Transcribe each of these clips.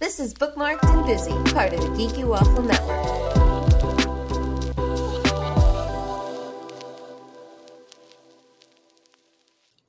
This is Bookmarked and Busy, part of the Geeky Waffle Network.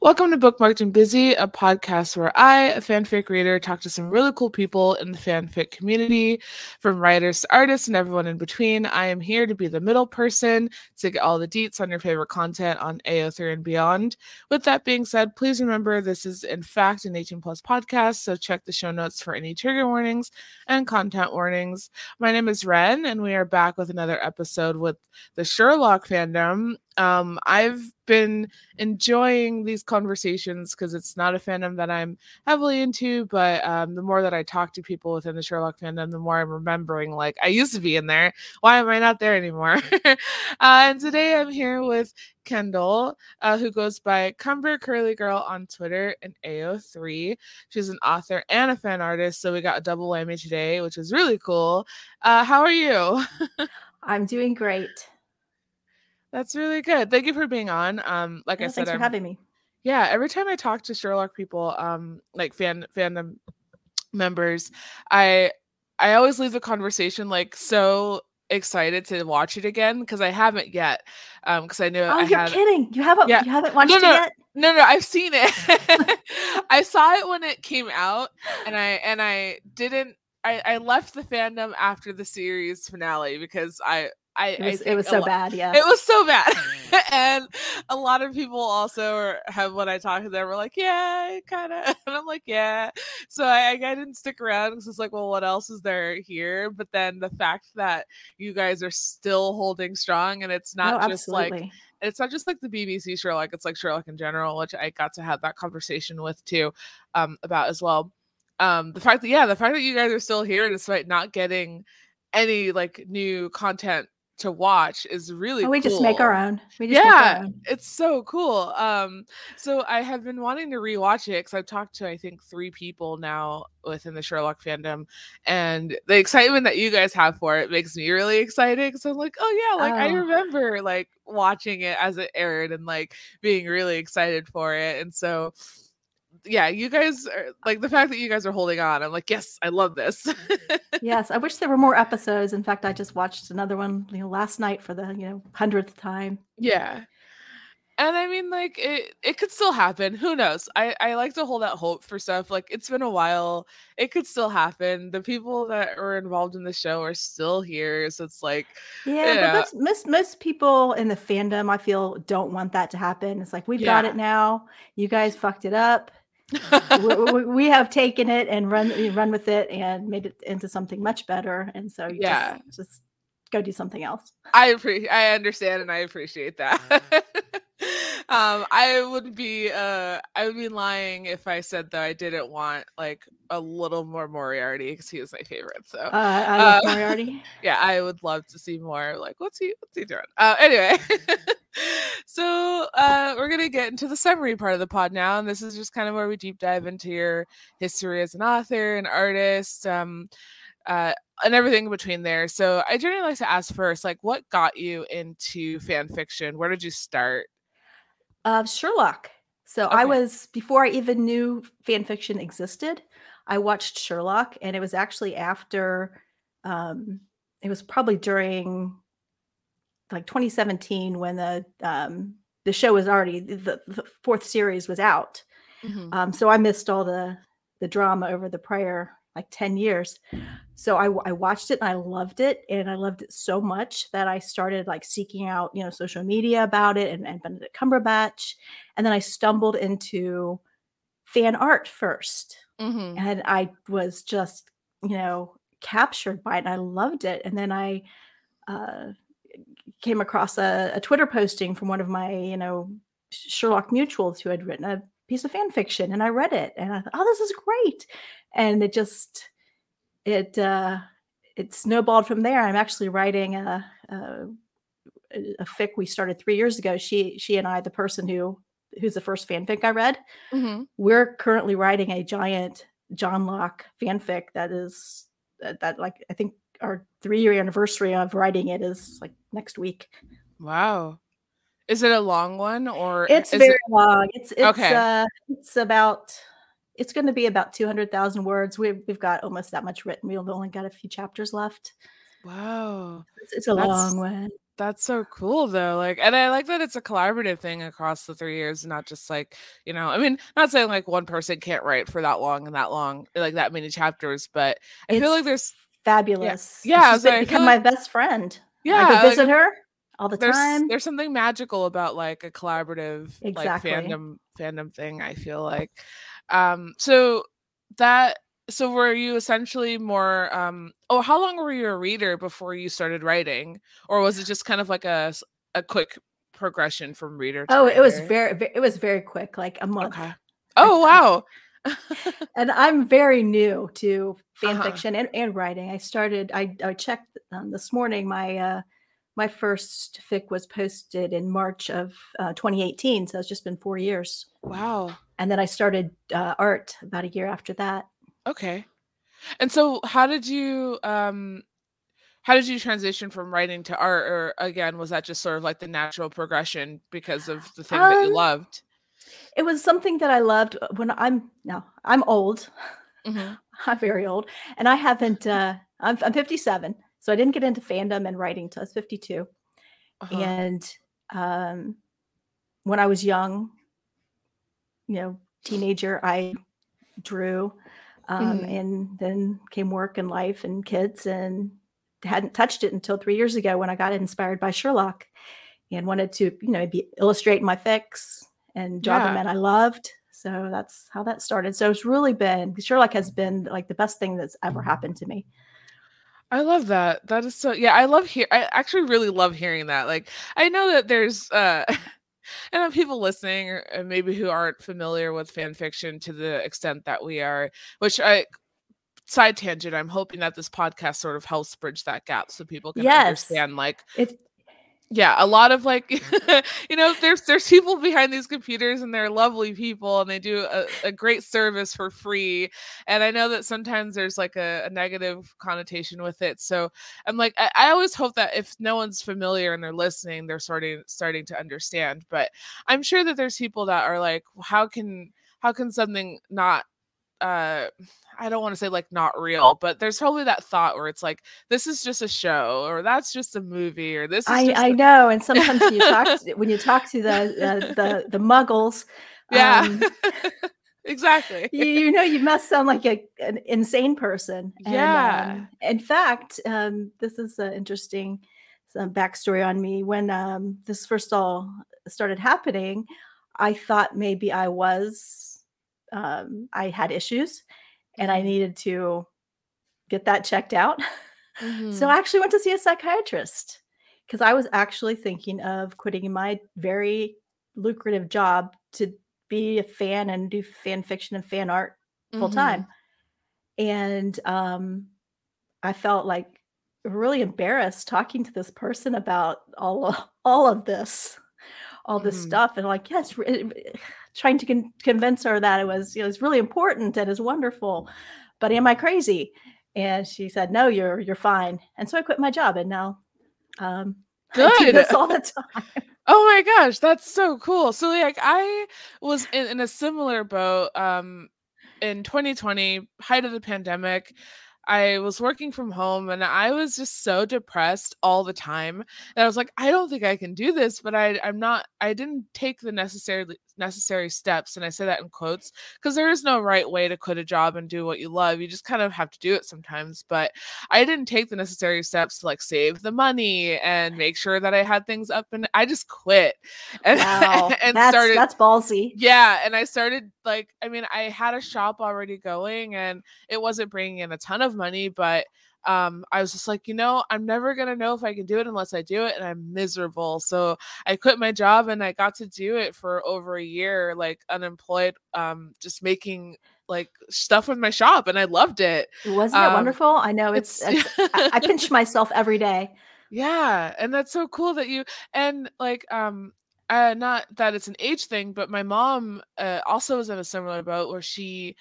Welcome to Bookmarked and Busy, a podcast where I, a fanfic reader, talk to some really cool people in the fanfic community, from writers to artists and everyone in between. I am here to be the middle person to get all the deets on your favorite content on AO3 and beyond. With that being said, please remember this is in fact an 18 plus podcast, so check the show notes for any trigger warnings and content warnings. My name is Ren, and we are back with another episode with the Sherlock fandom um, I've been enjoying these conversations because it's not a fandom that I'm heavily into, but um, the more that I talk to people within the Sherlock fandom, the more I'm remembering, like, I used to be in there. Why am I not there anymore? uh, and today I'm here with Kyndall, uh, who goes by Cumber Curly Girl on Twitter and AO3. She's an author and a fan artist, so we got a double whammy today, which is really cool. Uh, how are you? I'm doing great. That's really good. Thank you for being on. Um, like yeah, I said, thanks for I'm, having me. Yeah, every time I talk to Sherlock people, um, like fan fandom members, I I always leave the conversation like so excited to watch it again because I haven't yet. Um, because I know. Oh, I you're had, kidding! You haven't yeah. you haven't watched no, no, it yet? No, no, I've seen it. I saw it when it came out, and I and I didn't. I, I left the fandom after the series finale because I I it was, it was so bad. Yeah, it was so bad. and a lot of people also have when I talk to them, were like, "Yeah, kind of," and I'm like, "Yeah." So I, I didn't stick around because it's like, well, what else is there here? But then the fact that you guys are still holding strong, and it's not no, just like it's not just like the BBC Sherlock, it's like Sherlock in general, which I got to have that conversation with too, um, about as well. Um, the fact that yeah, the fact that you guys are still here despite not getting any like new content to watch is really oh, we cool. just make our own we just yeah own. it's so cool um so i have been wanting to rewatch it because i've talked to i think three people now within the sherlock fandom and the excitement that you guys have for it makes me really excited because i'm like oh yeah like oh. i remember like watching it as it aired and like being really excited for it and so yeah, you guys are like the fact that you guys are holding on. I'm like, yes, I love this. yes, I wish there were more episodes. In fact, I just watched another one, you know, last night for the you know hundredth time. Yeah, and I mean, like it, it could still happen. Who knows? I, I like to hold out hope for stuff. Like it's been a while. It could still happen. The people that are involved in the show are still here. So it's like, yeah, but most most people in the fandom, I feel, don't want that to happen. It's like we've yeah. got it now. You guys fucked it up we, we, have taken it and run run with it and made it into something much better. And so yeah, just, just go do something else. I appreciate, I understand, and I appreciate that. um, I would be, uh, I would be lying if I said that I didn't want like a little more Moriarty because he was my favorite. So, uh, I love uh, Moriarty. Yeah, I would love to see more. Like, what's he, what's he doing? Uh, anyway so uh, we're gonna get into the summary part of the pod now, and this is just kind of where we deep dive into your history as an author, an artist, um, uh, and everything in between there. So I generally like to ask first, like, what got you into fan fiction? Where did you start? Uh, Sherlock. So okay. I was before I even knew fan fiction existed. I watched Sherlock, and it was actually after. Um, it was probably during like 2017 when the um, the show was already the, the fourth series was out. Mm-hmm. Um, so I missed all the the drama over the prior like 10 years. So I, I watched it and I loved it. And I loved it so much that I started like seeking out, you know, social media about it and, and Benedict Cumberbatch. And then I stumbled into fan art 1st mm-hmm. And I was just, you know, captured by it. And I loved it. And then I uh, came across a, a Twitter posting from one of my, you know, Sherlock mutuals who had written a piece of fan fiction and I read it and I thought, oh, this is great. And it just, it, uh, it snowballed from there. I'm actually writing a, a, a fic we started three years ago. She, she and I, the person who, who's the first fanfic I read, mm-hmm. we're currently writing a giant Johnlock fanfic that is that, that like I think our three year anniversary of writing it is like next week. Wow. Is it a long one or it's very it... long. It's it's okay. uh it's about it's going to be about 200,000 words. We've, we've got almost that much written. We've only got a few chapters left. Wow. It's, it's a That's- long one. That's so cool though. Like and I like that it's a collaborative thing across the 3 years, not just like, you know, I mean, not saying like one person can't write for that long and that long, like that many chapters, but I feel like there's Fabulous. Yeah, She's so be- become feel my best friend. yeah, I go like, visit her all the there's time. there's something magical about like a collaborative Exactly. like fandom fandom thing i feel like um so that so were you essentially more um oh how long were you a reader before you started writing or was it just kind of like a a quick progression from reader to Oh, it was writer? very, it was very quick, like a month. okay oh wow And I'm very new to fan Uh-huh. fiction and, and writing. I started. I, I checked um, this morning. My uh, my first fic was posted in March of uh, 2018, so it's just been four years. wow And then I started uh, art about a year after that. okay and so how did you um how did you transition from writing to art or again was that just sort of like the natural progression because of the thing that you Um, loved It was something that I loved uh, when I'm now I'm old. Mhm. I'm very old, and I haven't. Uh, I'm, I'm 57, so I didn't get into fandom and writing till I was 52. Uh-huh. And um, when I was young, you know, teenager, I drew, um, Mhm. and then came work and life and kids, and hadn't touched it until three years ago when I got inspired by Sherlock, and wanted to, you know, be illustrate my fics and draw the men I loved. So that's how that started. So it's really been Sherlock has been like the best thing that's ever happened to me. I love that. That is so yeah, I love hear I actually really love hearing that. Like I know that there's uh and have people listening or uh, maybe who aren't familiar with fan fiction to the extent that we are, which I side tangent, I'm hoping that this podcast sort of helps bridge that gap so people can Yes. understand like It yeah a lot of like mm-hmm. you know there's there's people behind these computers and they're lovely people and they do a, a great service for free. And i know that sometimes there's like a, a negative connotation with it. So i'm like I, I always hope that if no one's familiar and they're listening they're starting starting to understand. But i'm sure that there's people that are like how can how can something not uh I don't want to say like not real, but there's probably that thought where it's like this is just a show or that's just a movie or this is I, I a- know, and sometimes when you talk to, when you talk to the the the, the muggles, yeah um, exactly you, you know you must sound like a, an insane person. And, Yeah. um, in fact, um, this is an interesting some backstory on me. When um, this first all started happening, I thought maybe I was um, I had issues, and I Mhm. needed to get that checked out. So Mhm. I actually went to see a psychiatrist because I was actually thinking of quitting my very lucrative job to be a fan and do fan fiction and fan art full Mhm. time. And um, I felt like really embarrassed talking to this person about all of, all of this, all this Mhm. stuff, and like yes, re- trying to con- convince her that it was you know it's really important and is wonderful, but am I crazy? And she said, "No, you're you're fine." And so I quit my job, and now um, I do Good. this all the time. Oh my gosh, that's so cool. So like I was in, in a similar boat um in 2020, height of the pandemic. I was working from home and I was just so depressed all the time. And I was like, I don't think I can do this, but I I'm not I didn't take the necessary necessary steps and I say that in quotes because there is no right way to quit a job and do what you love. You just kind of have to do it sometimes, but I didn't take the necessary steps to like save the money and make sure that I had things up and I just quit. And, Wow, and that's started that's ballsy. yeah, and I started like I mean, I had a shop already going and it wasn't bringing in a ton of money, but um I was just like, you know, I'm never going to know if I can do it unless I do it and I'm miserable. So I quit my job and I got to do it for over a year like unemployed um just making like stuff with my shop and I loved it. Wasn't it Um, wonderful? I know it's. it's- it's I, I pinch myself every day. Yeah, and that's so cool that you and like um uh not that it's an age thing, but my mom uh, also was in a similar boat where she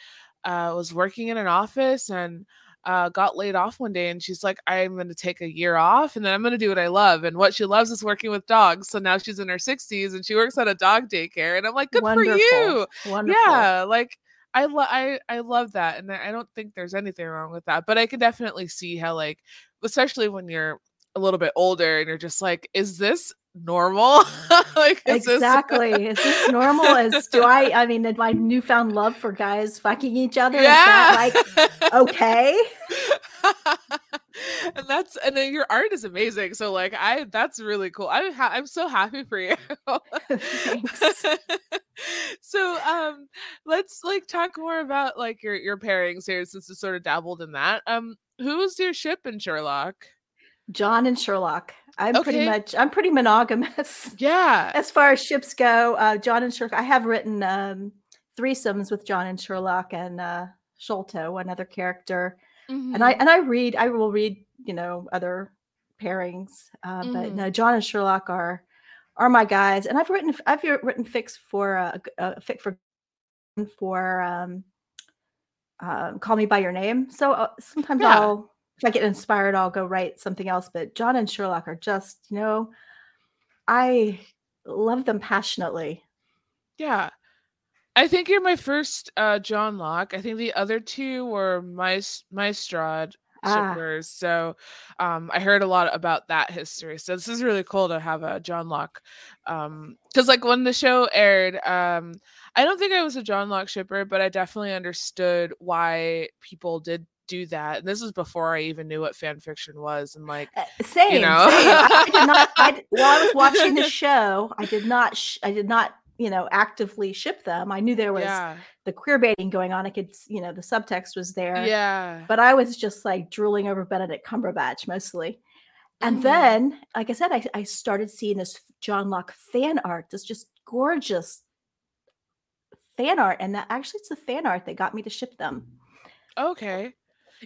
uh was working in an office and uh got laid off one day and she's like I'm going to take a year off and then I'm going to do what I love and what she loves is working with dogs. So now she's in her 60s and she works at a dog daycare and I'm like good Wonderful. for you. Wonderful. Yeah, like I love I I love that, and I don't think there's anything wrong with that. But I can definitely see how like, especially when you're a little bit older and you're just like, is this normal? like is exactly. This... is this normal? As do I? I mean, my newfound love for guys fucking each other yeah. is that like okay? and that's and then your art is amazing. So like I that's really cool. I'm ha- I'm so happy for you. so um let's like talk more about like your your pairings here since you sort of dabbled in that. Um who's your ship in Sherlock? John and Sherlock. I'm okay. pretty much I'm pretty monogamous. Yeah. As far as ships go, uh, John and Sherlock. I have written um, threesomes with John and Sherlock and uh, Sholto, another character. Mm-hmm. And I mm-hmm. and I read. I will read. You know other pairings, uh, mm-hmm. but no, John and Sherlock are are my guys. And I've written I've written fics for uh, a fic for for um, uh, Call Me by Your Name. So uh, sometimes yeah. I'll if I get inspired, I'll go write something else. But John and Sherlock are just, you know, I love them passionately. Yeah. I think you're my first uh, Johnlock. I think the other two were my Mystrade ah. shippers. So um, I heard a lot about that history. So this is really cool to have a Johnlock. Because um, like when the show aired, um, I don't think I was a Johnlock shipper, but I definitely understood why people did do that. And this was before I even knew what fan fiction was. And like, uh, same, you know, same. I did not. I, while I was watching the show, I did not. Sh- I did not. You know, actively ship them. I knew there was yeah. the queer baiting going on. I could, you know, the subtext was there. Yeah. But I was just like drooling over Benedict Cumberbatch mostly. And mm. then, like I said, I, I started seeing this Johnlock fan art, this just gorgeous fan art. And that actually it's the fan art that got me to ship them. Okay.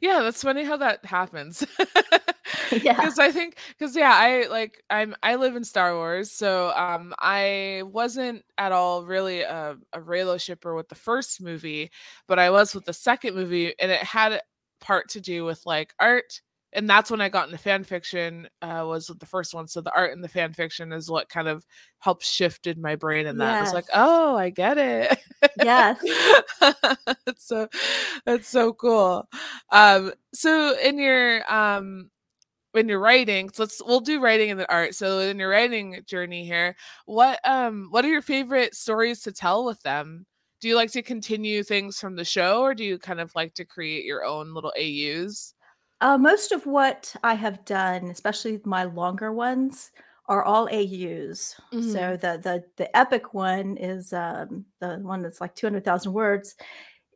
Yeah, that's funny how that happens. yeah. Because I think because yeah, I like I'm I live in Star Wars, so um I wasn't at all really a, a Reylo shipper with the first movie, but I was with the second movie, and it had part to do with like art and that's when I got into fan fiction. Uh, was the first one, so the art and the fan fiction is what kind of helped shifted my brain in that. Yes. It's like, oh, I get it. Yes, that's so that's so cool. Um, so in your um, when you're writing, so let's we'll do writing and the art. So in your writing journey here, what um, what are your favorite stories to tell with them? Do you like to continue things from the show, or do you kind of like to create your own little AUs? Uh, most of what I have done, especially my longer ones, are all AUs. Mm-hmm. So the the the epic one is um, the one that's like two hundred thousand words,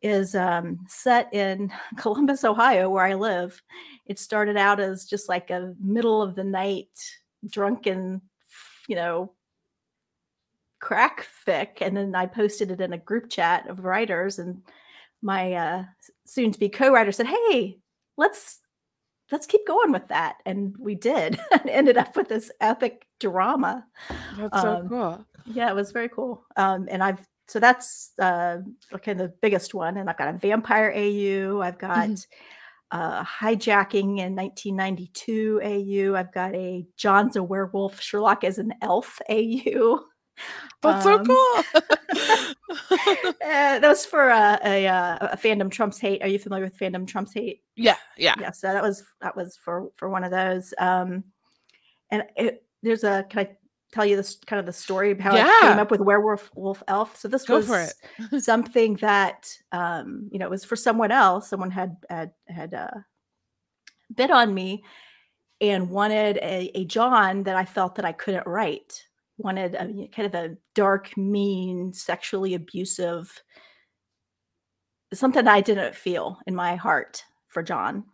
is um, set in Columbus, Ohio, where I live. It started out as just like a middle of the night drunken, you know, crack fic, and then I posted it in a group chat of writers, and my uh, soon to be co-writer said, "Hey, let's let's keep going with that. And we did and ended up with this epic drama. That's um, so cool. Yeah, it was very cool. Um, and I've, so that's uh, kind of the biggest one. And I've got a vampire AU. I've got mm-hmm. uh, hijacking in 1992 AU. I've got a John's a werewolf, Sherlock is an elf AU. That's um, so cool. uh, that was for a, a, uh, a, Fandom Trumps Hate. Are you familiar with Fandom Trumps Hate? Yeah, yeah, yeah. So that was that was for for one of those. Um, and it, there's a can I tell you this kind of the story of how yeah. I came up with werewolf wolf elf? So this Go was something that um, you know it was for someone else. Someone had had had uh, bit on me and wanted a, a John that I felt that I couldn't write wanted a, kind of a dark, mean, sexually abusive, something I didn't feel in my heart for John.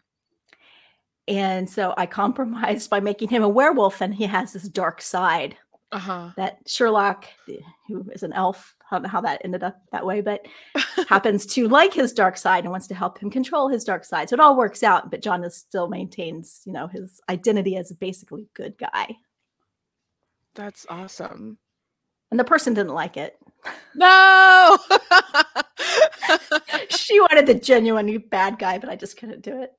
And so I compromised by making him a werewolf, and he has this dark side uh-huh. that Sherlock, who is an elf, I don't know how that ended up that way, but happens to like his dark side and wants to help him control his dark side. So it all works out, but John is still maintains, you know, his identity as a basically good guy. That's awesome. And the person didn't like it. No. she wanted the genuine bad guy, but I just couldn't do it.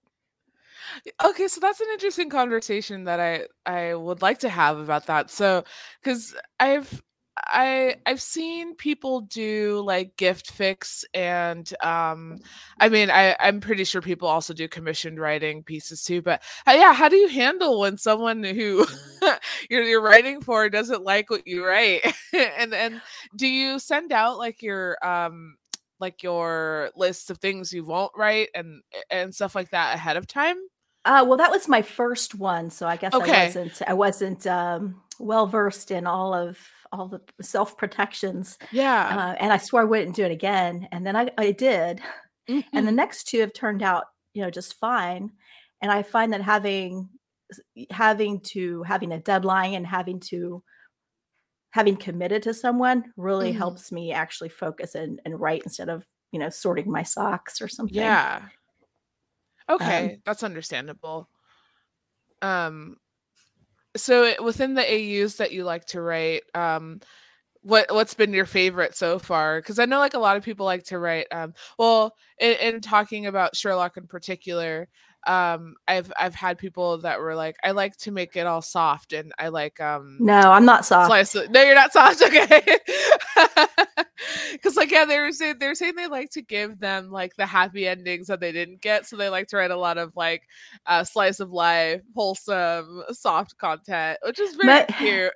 Okay, so that's an interesting conversation that I I would like to have about that. So, cuz I've I I've seen people do like gift fics and um I mean I I'm pretty sure people also do commissioned writing pieces too but uh, yeah how do you handle when someone who you're you're writing for doesn't like what you write and and do you send out like your um like your list of things you won't write and and stuff like that ahead of time? Uh, well, that was my first one, so I guess okay. I wasn't I wasn't um, well versed in all of all the self protections, Yeah. uh, and I swore I wouldn't do it again, and then I I did, and the Mhm. next two have turned out, you know, just fine. And I find that having having to having a deadline and having to having committed to someone really Mhm. helps me actually focus and, and write instead of you know sorting my socks or something. Yeah. Um, Okay, that's understandable. Um so within the AUs that you like to write, um what what's been your favorite so far? Because I know like a lot of people like to write. Um, well, in, in talking about Sherlock in particular, um, I've I've had people that were like, I like to make it all soft, and I like um no, I'm not soft. slice. No, you're not soft. Okay. Because like yeah, they were saying they were saying they like to give them like the happy endings that they didn't get, so they like to write a lot of like uh, slice of life, wholesome, soft content, which is very Mo- cute.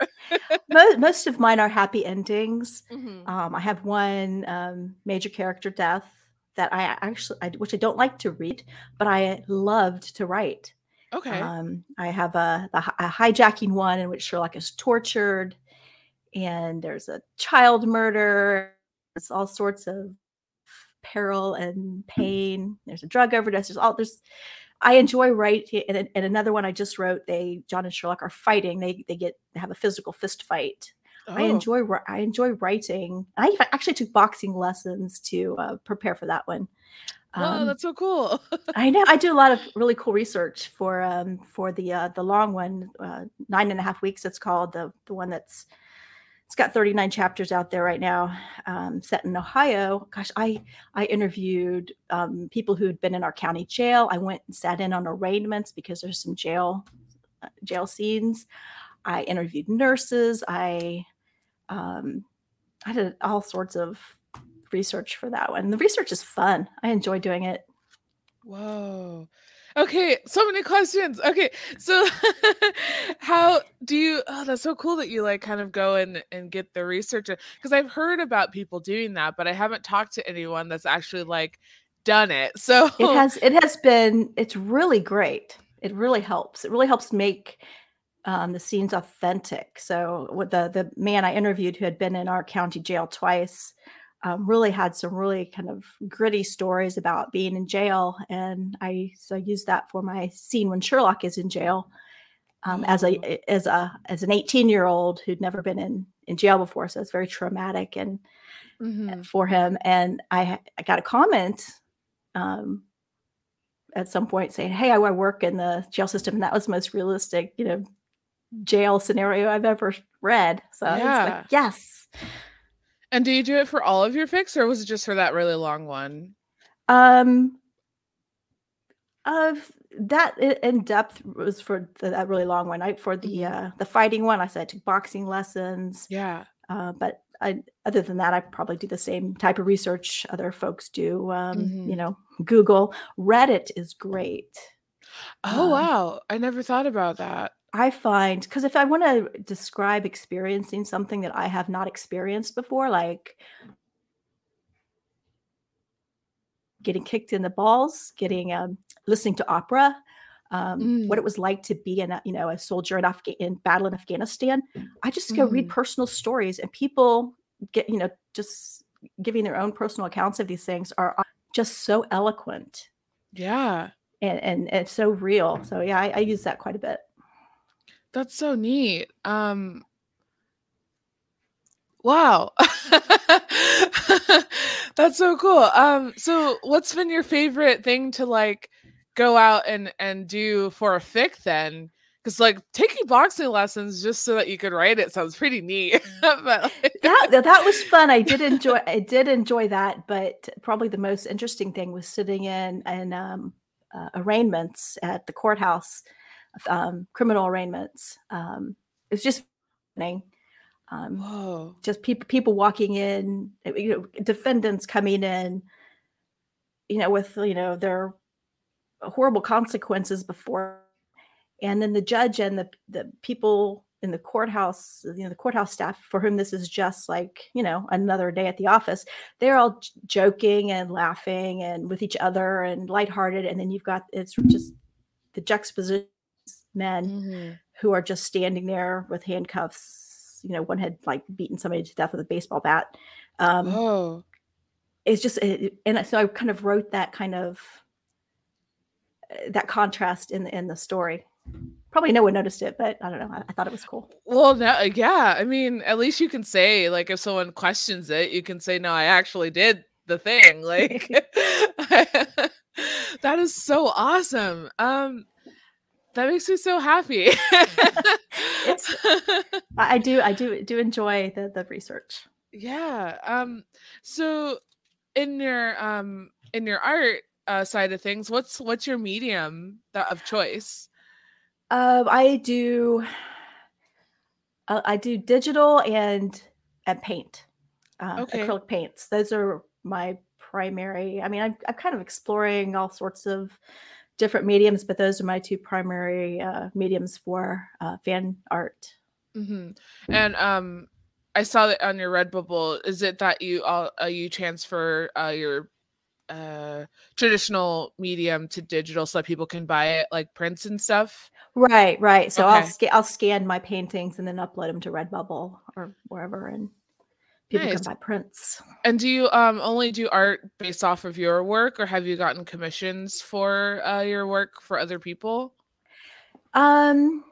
Mo- most of mine are happy endings. Mhm. Um, I have one um, major character death that I actually, I, which I don't like to read, but I loved to write. Okay. Um, I have a, the, hi- a hijacking one in which Sherlock is tortured, and there's a child murder. There's all sorts of peril and pain. There's a drug overdose. There's all there's. I enjoy writing, and, and another one I just wrote. They John and Sherlock are fighting. They they get they have a physical fist fight. I Oh. enjoy I enjoy writing. I even actually took boxing lessons to uh, prepare for that one. Um, that's so cool. I know I do a lot of really cool research for um for the uh the long one, uh, nine and a half weeks. It's called the the one that's it's got 39 chapters out there right now, um, set in Ohio. Gosh, I I interviewed um, people who had been in our county jail. I went and sat in on arraignments because there's some jail uh, jail scenes. I interviewed nurses. I um, I did all sorts of research for that one. The research is fun. I enjoy doing it. Whoa. Okay, so many questions. Okay, so how do you? Oh, that's so cool that you like kind of go and and get the research because I've heard about people doing that, but I haven't talked to anyone that's actually like done it. So it has it has been it's really great it really helps it really helps make um, the scenes authentic so with the the man i interviewed who had been in our county jail twice um, really had some really kind of gritty stories about being in jail and i so I used that for my scene when sherlock is in jail um, as Oh. a as a as an 18 year old who'd never been in in jail before so it's very traumatic and Mhm. for him and i i got a comment um at some point saying hey i, I work in the jail system and that was the most realistic you know jail scenario i've ever read so Yeah. like yes And do you do it for all of your fics, or was it just for that really long one? um of that in depth was for the, that really long one i for the Mhm. uh the fighting one i said i took boxing lessons Yeah. uh, but I, other than that, I probably do the same type of research other folks do. Um, Mhm. You know, Google, Reddit is great. Oh Um, wow, I never thought about that. I find because if I want to describe experiencing something that I have not experienced before, like getting kicked in the balls, getting um, listening to opera, um, what Mm. it was like to be in a, you know a soldier in, Afga- in battle in Afghanistan, I just go read Mhm. personal stories and people get you know just giving their own personal accounts of these things are just so eloquent Yeah, and and, and so real. So yeah, I, I use that quite a bit. That's so neat. Um, wow, that's so cool. Um, so what's been your favorite thing to like go out and and do for a fic then? Because like taking boxing lessons just so that you could write it sounds pretty neat. but like- that that that was fun. I did enjoy I did enjoy that, but probably the most interesting thing was sitting in and um, uh, arraignments at the courthouse, um, criminal arraignments. Um, it was just. Um, just people people walking in, you know, defendants coming in, you know, with you know their horrible consequences before, and then the judge and the the people in the courthouse, you know, the courthouse staff for whom this is just like you know another day at the office, they're all j- joking and laughing and with each other and lighthearted, and then you've got it's just the juxtaposition men Mhm. who are just standing there with handcuffs. You know, one had like beaten somebody to death with a baseball bat. Um, Whoa. it's just, it, and so I kind of wrote that kind of uh, that contrast in the in the story. Probably no one noticed it, but I don't know. I, I thought it was cool. Well, no, yeah. I mean, at least you can say, like, if someone questions it, you can say, "No, I actually did the thing." Like, that is so awesome. Um, that makes me so happy. It's- I, I do, I do, do enjoy the the research. yeah. Um. So, in your um in your art uh, side of things, what's what's your medium that of choice? Um, I do, uh, I do digital and and paint, uh, Okay. acrylic paints. Those are my primary. I mean, I'm, I'm kind of exploring all sorts of different mediums, but those are my two primary uh, mediums for uh, fan art. hmm And um, I saw that on your Redbubble. Is it that you all uh, you transfer uh, your uh traditional medium to digital so that people can buy it like prints and stuff? Right, right. So I'll Okay. sca- I'll scan my paintings and then upload them to Redbubble or wherever, and people Nice. can buy prints. And do you um only do art based off of your work, or have you gotten commissions for uh, your work for other people? Um,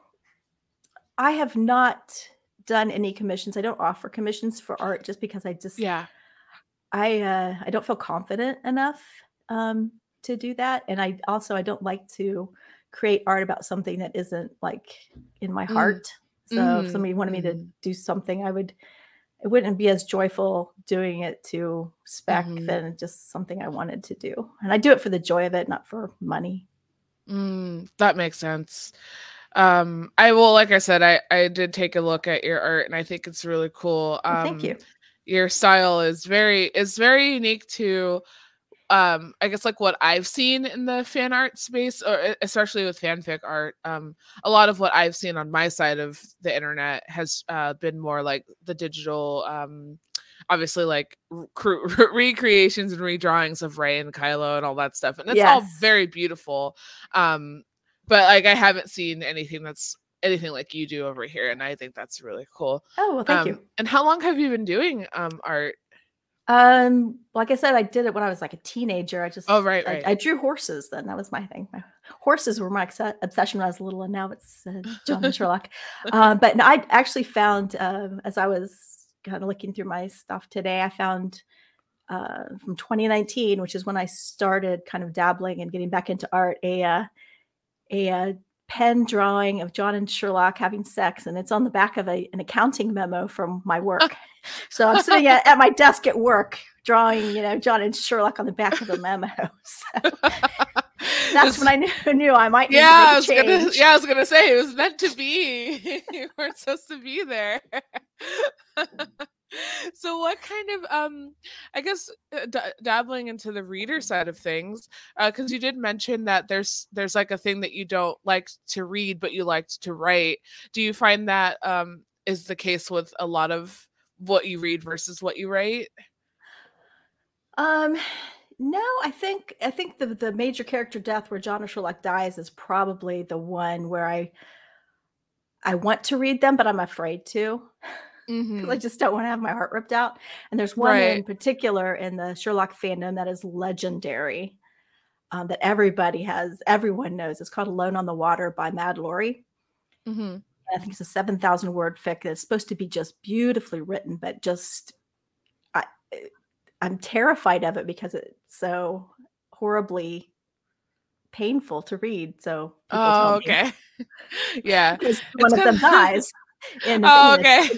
I have not done any commissions. I don't offer commissions for art just because I just Yeah. I uh, I don't feel confident enough um, to do that, and I also I don't like to create art about something that isn't like in my Mm. heart. So Mhm, if somebody wanted me to mhm. do something, I would it wouldn't be as joyful doing it to spec Mhm. than just something I wanted to do, and I do it for the joy of it, not for money. Mm, that makes sense. Um, I will, like I said, I I did take a look at your art, and I think it's really cool. Um, thank you. Your style is very is very unique to, um, I guess like what I've seen in the fan art space, or especially with fanfic art. Um, a lot of what I've seen on my side of the internet has uh, been more like the digital. Um, obviously like r- cr- recreations and redrawings of Rey and Kylo and all that stuff and it's all very beautiful um but like I haven't seen anything that's anything like you do over here and I think that's really cool Oh well, thank um, you. and how long have you been doing um art Um, like I said, I did it when I was like a teenager. I just Oh, right, I, right. I drew horses. Then that was my thing. My horses were my obse- obsession when I was little, and now it's uh, John and Sherlock. Um, but no, I actually found um, as I was kind of looking through my stuff today, I found uh, from 2019, which is when I started kind of dabbling and getting back into art, a uh, a uh, pen drawing of John and Sherlock having sex, and it's on the back of a, an accounting memo from my work. so I'm sitting at, at my desk at work drawing, you know, John and Sherlock on the back of the memo. So that's when I knew, knew I might need yeah, I was gonna yeah, I was gonna say it was meant to be. you weren't supposed to be there. so what kind of um I guess uh, d- dabbling into the reader side of things because you did mention that there's there's like a thing that you don't like to read but you liked to write. Do you find that um is the case with a lot of what you read versus what you write? Um, no, I think I think the the major character death where John Sherlock dies is probably the one where I I want to read them, but I'm afraid to because I Mhm. just don't want to have my heart ripped out. And there's one in particular in the Sherlock fandom that is legendary, um, that everybody has, everyone knows. It's called Alone on the Water by Mad Lori. Mhm. I think it's a 7,000 word fic that's supposed to be just beautifully written, but just I, eh, I'm terrified of it because it's so horribly painful to read. So Oh, okay. yeah. one of kinda- them dies. In, Oh, okay.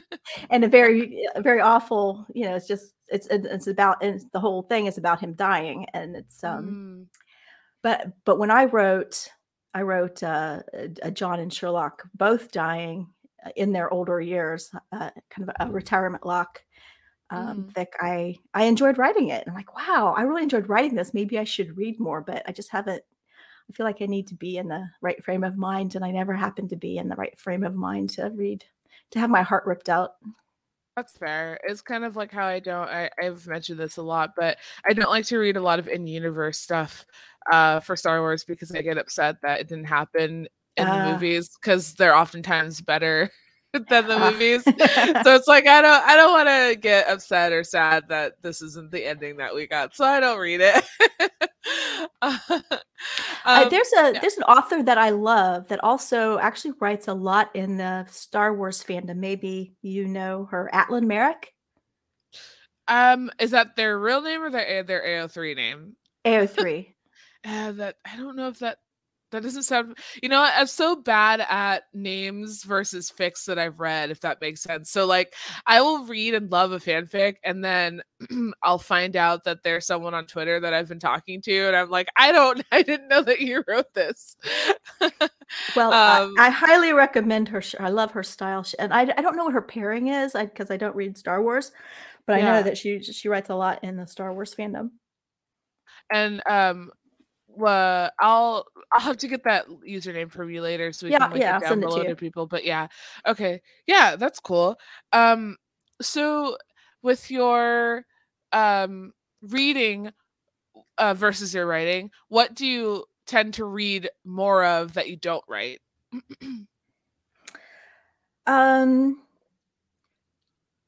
and a very a very awful you know it's just it's it's about and the whole thing is about him dying and it's um Mm. but but when i wrote i wrote uh, a, john and sherlock both dying in their older years, uh, kind of a retirement lock um, fic. I I enjoyed writing it. I'm like, wow, I really enjoyed writing this. Maybe I should read more, but I just haven't. I feel like I need to be in the right frame of mind, and I never happen to be in the right frame of mind to read, to have my heart ripped out. That's fair. It's kind of like how I don't I, I've mentioned this a lot, but I don't like to read a lot of in-universe stuff uh for Star Wars because I get upset that it didn't happen in the Uh. movies because they're oftentimes better than the Ah. movies. so it's like I don't I don't want to get upset or sad that this isn't the ending that we got, so I don't read it. Uh, Um, there's a yeah. there's an author that I love that also actually writes a lot in the Star Wars fandom. Maybe you know her, AtlinMerrick, um, is that their real name or their their AO3 name? AO3. Uh, that I don't know if that that doesn't sound. You know. I'm so bad at names versus fics that I've read. If that makes sense. So like, I will read and love a fanfic, and then I'll find out that there's someone on Twitter that I've been talking to, and I'm like, I don't, I didn't know that you wrote this. Well, I- Um, I, highly recommend her. I love her style, and I, I don't know what her pairing is because I, don't read Star Wars, but I Yeah. know that she she writes a lot in the Star Wars fandom. and um, well, I'll I'll have to get that username from you later so we Yeah, can link yeah, down it to below to people. But yeah, okay, yeah, that's cool. Um, so with your um reading uh versus your writing, what do you tend to read more of that you don't write? Um,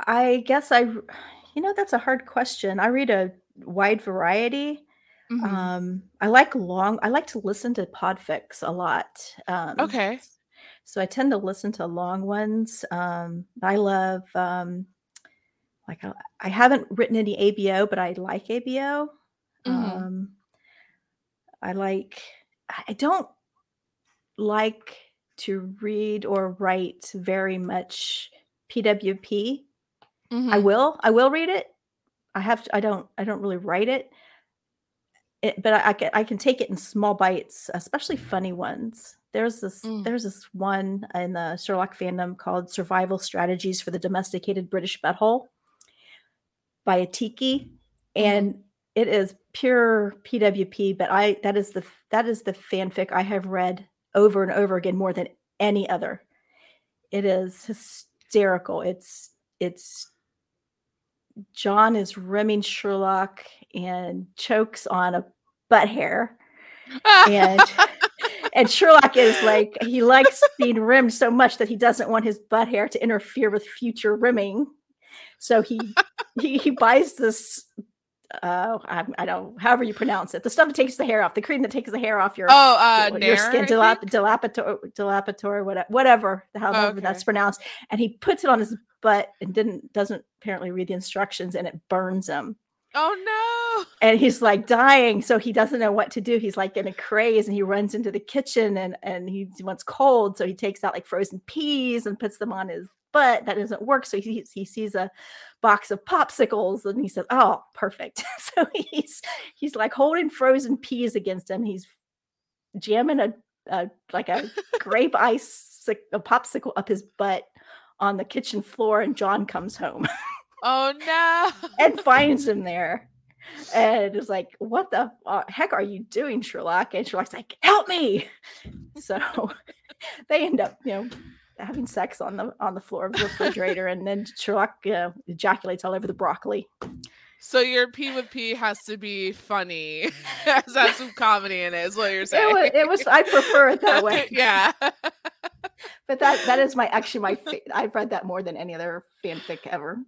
I guess I, you know, that's a hard question. I read a wide variety. Mhm. Um, I like long. I like to listen to podfics a lot. Um, Okay. So I tend to listen to long ones. Um, I love um, like I, I haven't written any ABO, but I like ABO. Mhm. Um, I like. I I don't like to read or write very much PWP. I Mhm. will. I will read it. I have. To, I don't. I don't really write it. It, but I, I can. I can take it in small bites, especially funny ones. There's this. Mm. There's this one in the Sherlock fandom called "Survival Strategies for the Domesticated British Butthole" by Atiki, and it is pure PWP. But I that is the that is the fanfic I have read over and over again more than any other. It is hysterical. It's it's John is rimming Sherlock and chokes on a butt hair. And and Sherlock is like he likes being rimmed so much that he doesn't want his butt hair to interfere with future rimming. So he he, he buys this uh I, I don't however you pronounce it the stuff that takes the hair off the cream that takes the hair off your oh, uh, your- your skin Nair, dilap- dilapidatory, dilapidatory whatever, whatever however that's pronounced and he puts it on his butt and didn't doesn't apparently read the instructions and it burns him. Oh no. and he's like dying so he doesn't know what to do. He's like in a craze and he runs into the kitchen and and he wants cold so he takes out like frozen peas and puts them on his butt. That doesn't work so he, he sees a box of popsicles and he says oh perfect. So he's he's like holding frozen peas against him. He's jamming a, a like a grape ice a popsicle up his butt on the kitchen floor and john comes home! Oh no! and finds him there. And is like, what the heck are you doing, Sherlock? And Sherlock's like, help me. So they end up, you know, having sex on the on the floor of the refrigerator, and then Sherlock uh, ejaculates all over the broccoli. So your P with P has to be funny. has to have some comedy in it, is what you're saying. It was, it was I prefer it that way. yeah. But that that is my actually my fa- I've read that more than any other fanfic ever.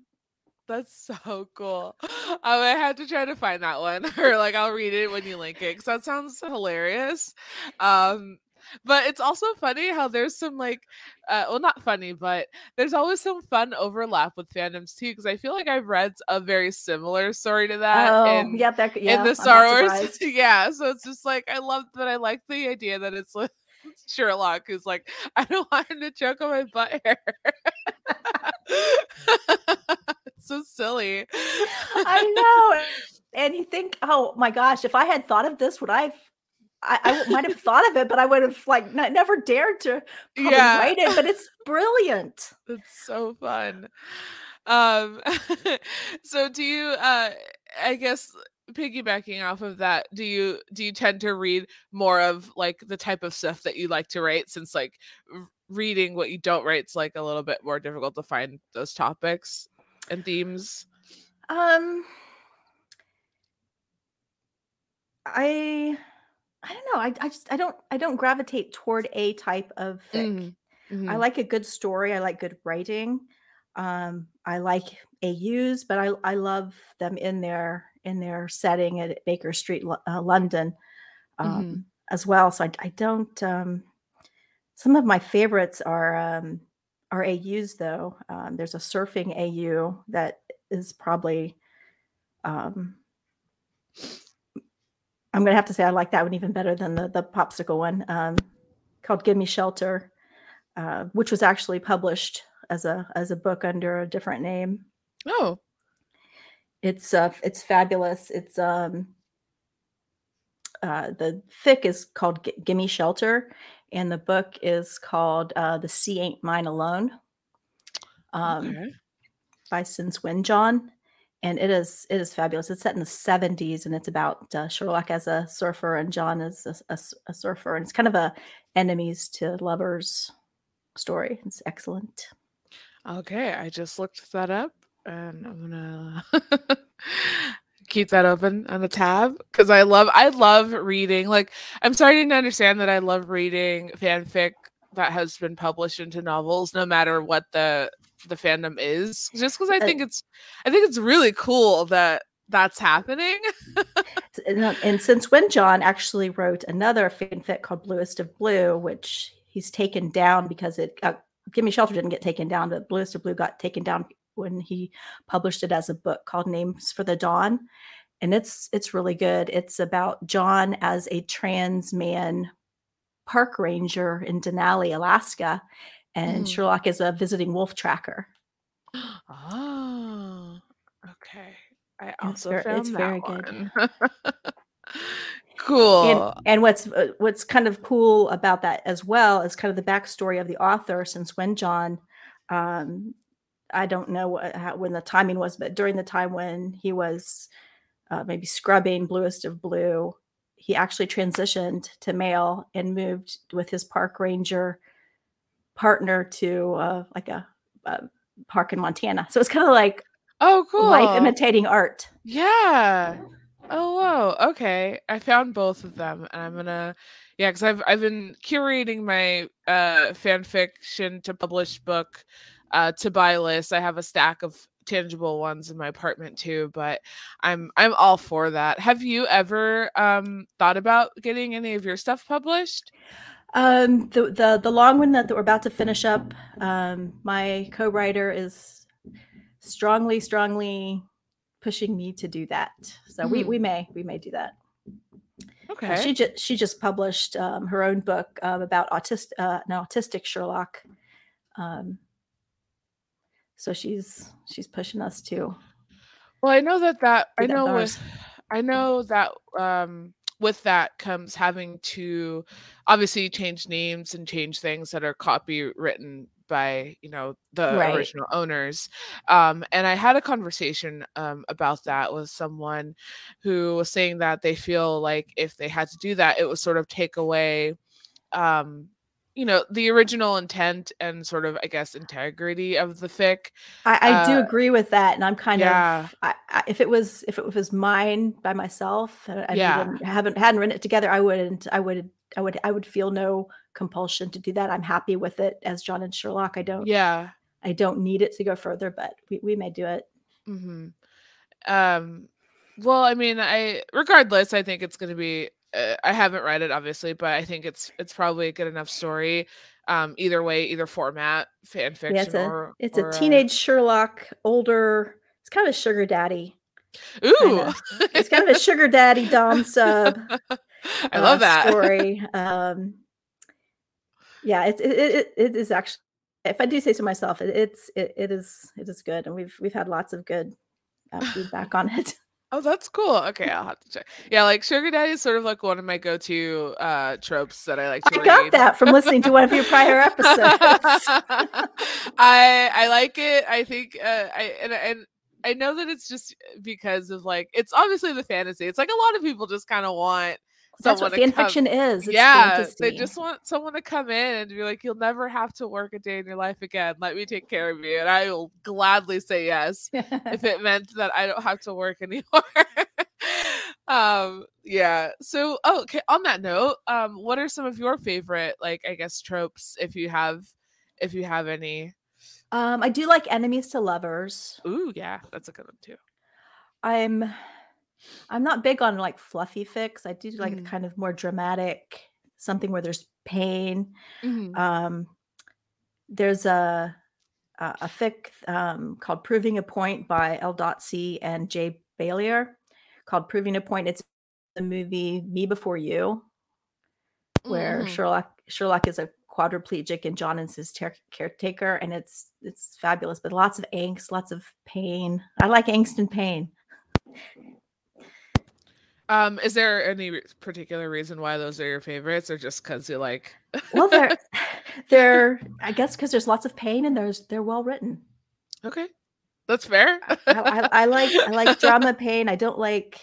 That's so cool. Um, I had to try to find that one, or like I'll read it when you link it, because that sounds hilarious. Um, but it's also funny how there's some like, uh, well, not funny, but there's always some fun overlap with fandoms too. Because I feel like I've read a very similar story to that. oh, in, yeah, that yeah, in the Star Wars. yeah, so it's just like I love that. I like the idea that it's like Sherlock who's like, I don't want him to choke on my butt hair. so silly. I know. And you think, oh my gosh, if I had thought of this, would I've I, I might have thought of it, but I would have like never dared to Yeah. write it. But it's brilliant. It's so fun. Um, so do you, uh, I guess piggybacking off of that, do you do you tend to read more of like the type of stuff that you like to write since like reading what you don't write is like a little bit more difficult to find those topics and themes? Um, I I don't know. I I just I don't I don't gravitate toward a type of fic. Mhm, I mhm. like a good story. I like good writing. Um, I like AUs, but I I love them in their in their setting at Baker Street, uh, London, um, Mhm. as well. So I, I don't. Um, some of my favorites are um, are AUs though. Um, there's a surfing AU that is probably. Um, I'm gonna have to say I like that one even better than the the popsicle one um, called "Give Me Shelter," uh, which was actually published as a as a book under a different name. Oh, It's uh it's fabulous. It's um uh the fic is called G- Gimme Shelter and the book is called uh The Sea Ain't Mine Alone um okay. by Swin John. And it is it is fabulous. It's set in the 70s and it's about uh, Sherlock as a surfer and John as a surfer. And it's kind of a enemies to lovers story. It's excellent. Okay, I just looked that up and I'm gonna keep that open on the tab because I love I love reading. Like I'm starting to understand that I love reading fanfic that has been published into novels, no matter what the the fandom is. Just because I Uh, think it's I think it's really cool that that's happening. and, uh, and since when John actually wrote another fanfic called Bluest of Blue, which he's taken down because it uh, Gimme Shelter didn't get taken down, but Bluest of Blue got taken down when he published it as a book called Names for the Dawn. And it's it's really good. It's about John as a trans man park ranger in Denali, Alaska, and Mm. Sherlock is a visiting wolf tracker. oh, okay. I It's also ver- found it's that very good. one. cool. and and what's uh, what's kind of cool about that as well is kind of the backstory of the author since when john um i don't know what, how, when the timing was but during the time when he was uh, maybe scrubbing bluest of blue he actually transitioned to male and moved with his park ranger partner to uh, like a, a park in montana so it's kind of like oh, cool. life imitating art Yeah. Oh, whoa. Okay. I found both of them and I'm gonna yeah, because I've I've been curating my uh fan fiction to publish book uh to buy list. I have a stack of tangible ones in my apartment too, but I'm I'm all for that. Have you ever um thought about getting any of your stuff published? Um, the the the long one that, that we're about to finish up, um, my co-writer is strongly, strongly pushing me to do that. So we Mhm. we may we may do that. Uh, Okay. she just she just published um, her own book um, about autistic uh, an autistic Sherlock. Um, so she's she's pushing us to Well, I know that that I know with with. I know that um with that comes having to obviously change names and change things that are copywritten by you know the Right. original owners um and i had a conversation um about that with someone who was saying that they feel like if they had to do that it would sort of take away um you know the original intent and sort of i guess integrity of the fic I, I do uh agree with that, and I'm kind yeah of I, I, if it was if it was mine by myself uh, and we yeah haven't hadn't written it together, I wouldn't I would I would I would feel no compulsion to do that. I'm happy with it as John and Sherlock. I don't yeah I don't need it to go further, but we, we may do it. hmm Um, well, I mean, I regardless, I think it's going to be. Uh, I haven't read it, obviously, but I think it's it's probably a good enough story. Um, either way, either format, fan Yeah, it's fiction a or it's or a teenage Sherlock, older. It's kind of a sugar daddy, kind ooh, of. It's kind of a sugar daddy dom sub I uh, love that. story. Um, yeah, it's it, it it it is actually. If I do say so myself, it, it's it, it is it is good, and we've we've had lots of good uh, feedback on it. Oh, that's cool. Okay, I'll have to check. Yeah, like sugar daddy is sort of like one of my go-to uh tropes that I like to I got that from listening to one of your prior episodes. I I like it. I think uh, I and and I know that it's just because of like it's obviously the fantasy. It's like a lot of people just kind of want That's what fan come- fiction is. It's yeah, they just want someone to come in and be like, "You'll never have to work a day in your life again. Let me take care of you," and I will gladly say yes if it meant that I don't have to work anymore. um, yeah. So, oh, okay. On that note, um, what are some of your favorite, like, I guess, tropes, if you have, if you have any? um, I do like enemies to lovers. Ooh, yeah, that's a good one too. I'm I'm not big on like fluffy fics. I do like Mhm. kind of more dramatic, something where there's pain. Mhm. Um, there's a a, a fic um, called "Proving a Point" by L. Dotsie and Jay Balier, called "Proving a Point." It's the movie "Me Before You," where Mhm. Sherlock Sherlock is a quadriplegic and John is his ter- caretaker, and it's it's fabulous. But lots of angst, lots of pain. I like angst and pain. Um, is there any re- particular reason why those are your favorites, or just because you like? Well, they're they're I guess because there's lots of pain and there's they're well written. okay, that's fair. I, I, I like I like drama pain. I don't like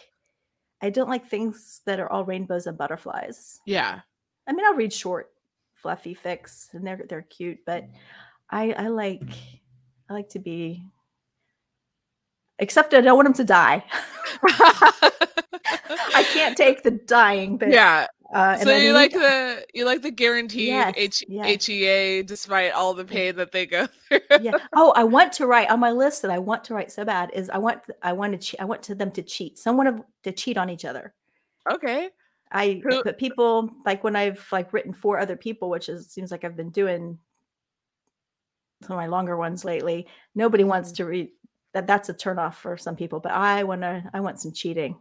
I don't like things that are all rainbows and butterflies. yeah. I mean, I'll read short, fluffy fics, and they're they're cute, but I I like I like to be. Except I don't want them to die. I can't take the dying, but yeah. Uh, So you like the you like the guaranteed Yes, H- yes. HEA despite all the pain that they go through. yeah. Oh, I want to write on my list that I want to write so bad is I want I want to che- I want to them to cheat. Someone to cheat on each other. Okay. I Who- but people like when I've like written for other people, which is seems like I've been doing some of my longer ones lately. Nobody wants Mhm. to read that. That's a turnoff for some people, but I want to. I want some cheating.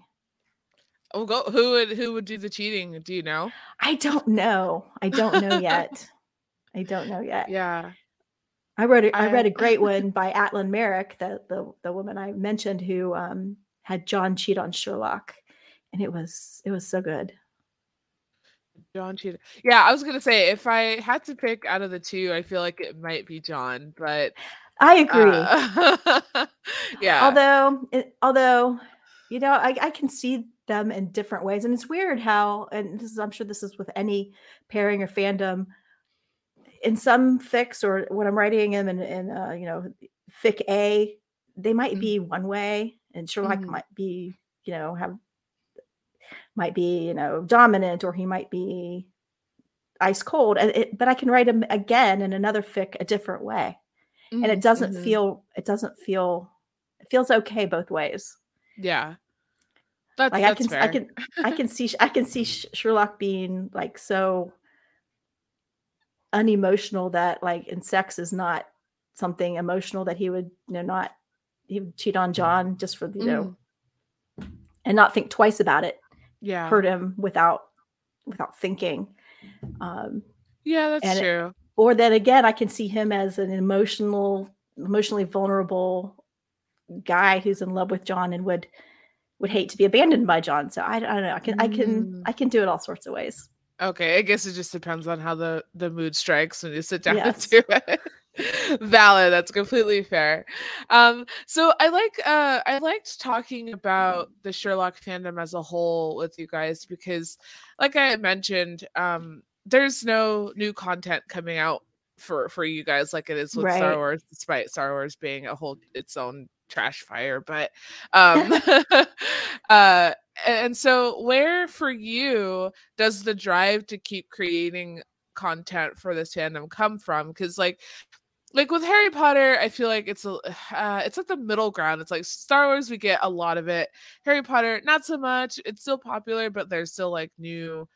Oh, go. Who would who would do the cheating? Do you know? I don't know. I don't know yet. I don't know yet. Yeah. I wrote a, I read a great one by AtlinMerrick, the the the woman I mentioned who um, had John cheat on Sherlock, and it was it was so good. John cheated. Yeah, I was gonna say if I had to pick out of the two, I feel like it might be John, but I agree. uh, yeah. although it, although you know I, I can see them in different ways and it's weird how and this is i'm sure this is with any pairing or fandom in some fics or when i'm writing them in, in uh, you know fic a they might Mhm. be one way and sherlock Mhm. might be you know have might be you know dominant or he might be ice cold and it, but i can write him again in another fic a different way and it Mhm, doesn't mhm. feel it doesn't feel it feels okay both ways Yeah. That's like i can fair. i can i can see i can see sherlock being like so unemotional that like in sex is not something emotional that he would you know not he would cheat on john just for you know and not think twice about it yeah. hurt him without without thinking um Yeah, that's and it- true. Or then again i can see him as an emotional emotionally vulnerable guy who's in love with john and would would hate to be abandoned by john so i, I don't know i can i can Mm. i can do it all sorts of ways Okay, I guess it just depends on how the the mood strikes when you sit down Yes. and do it. Valid. That's completely fair. Um, so I like uh I liked talking about the Sherlock fandom as a whole with you guys because, like I mentioned, um, there's no new content coming out for for you guys like it is with Star Wars, despite Star Wars being a whole its own trash fire. But um, uh, and so where for you does the drive to keep creating content for this fandom come from? Because like like with harry potter i feel like it's a uh, it's like the middle ground. It's like star wars we get a lot of it. Harry potter not so much. It's still popular but there's still like new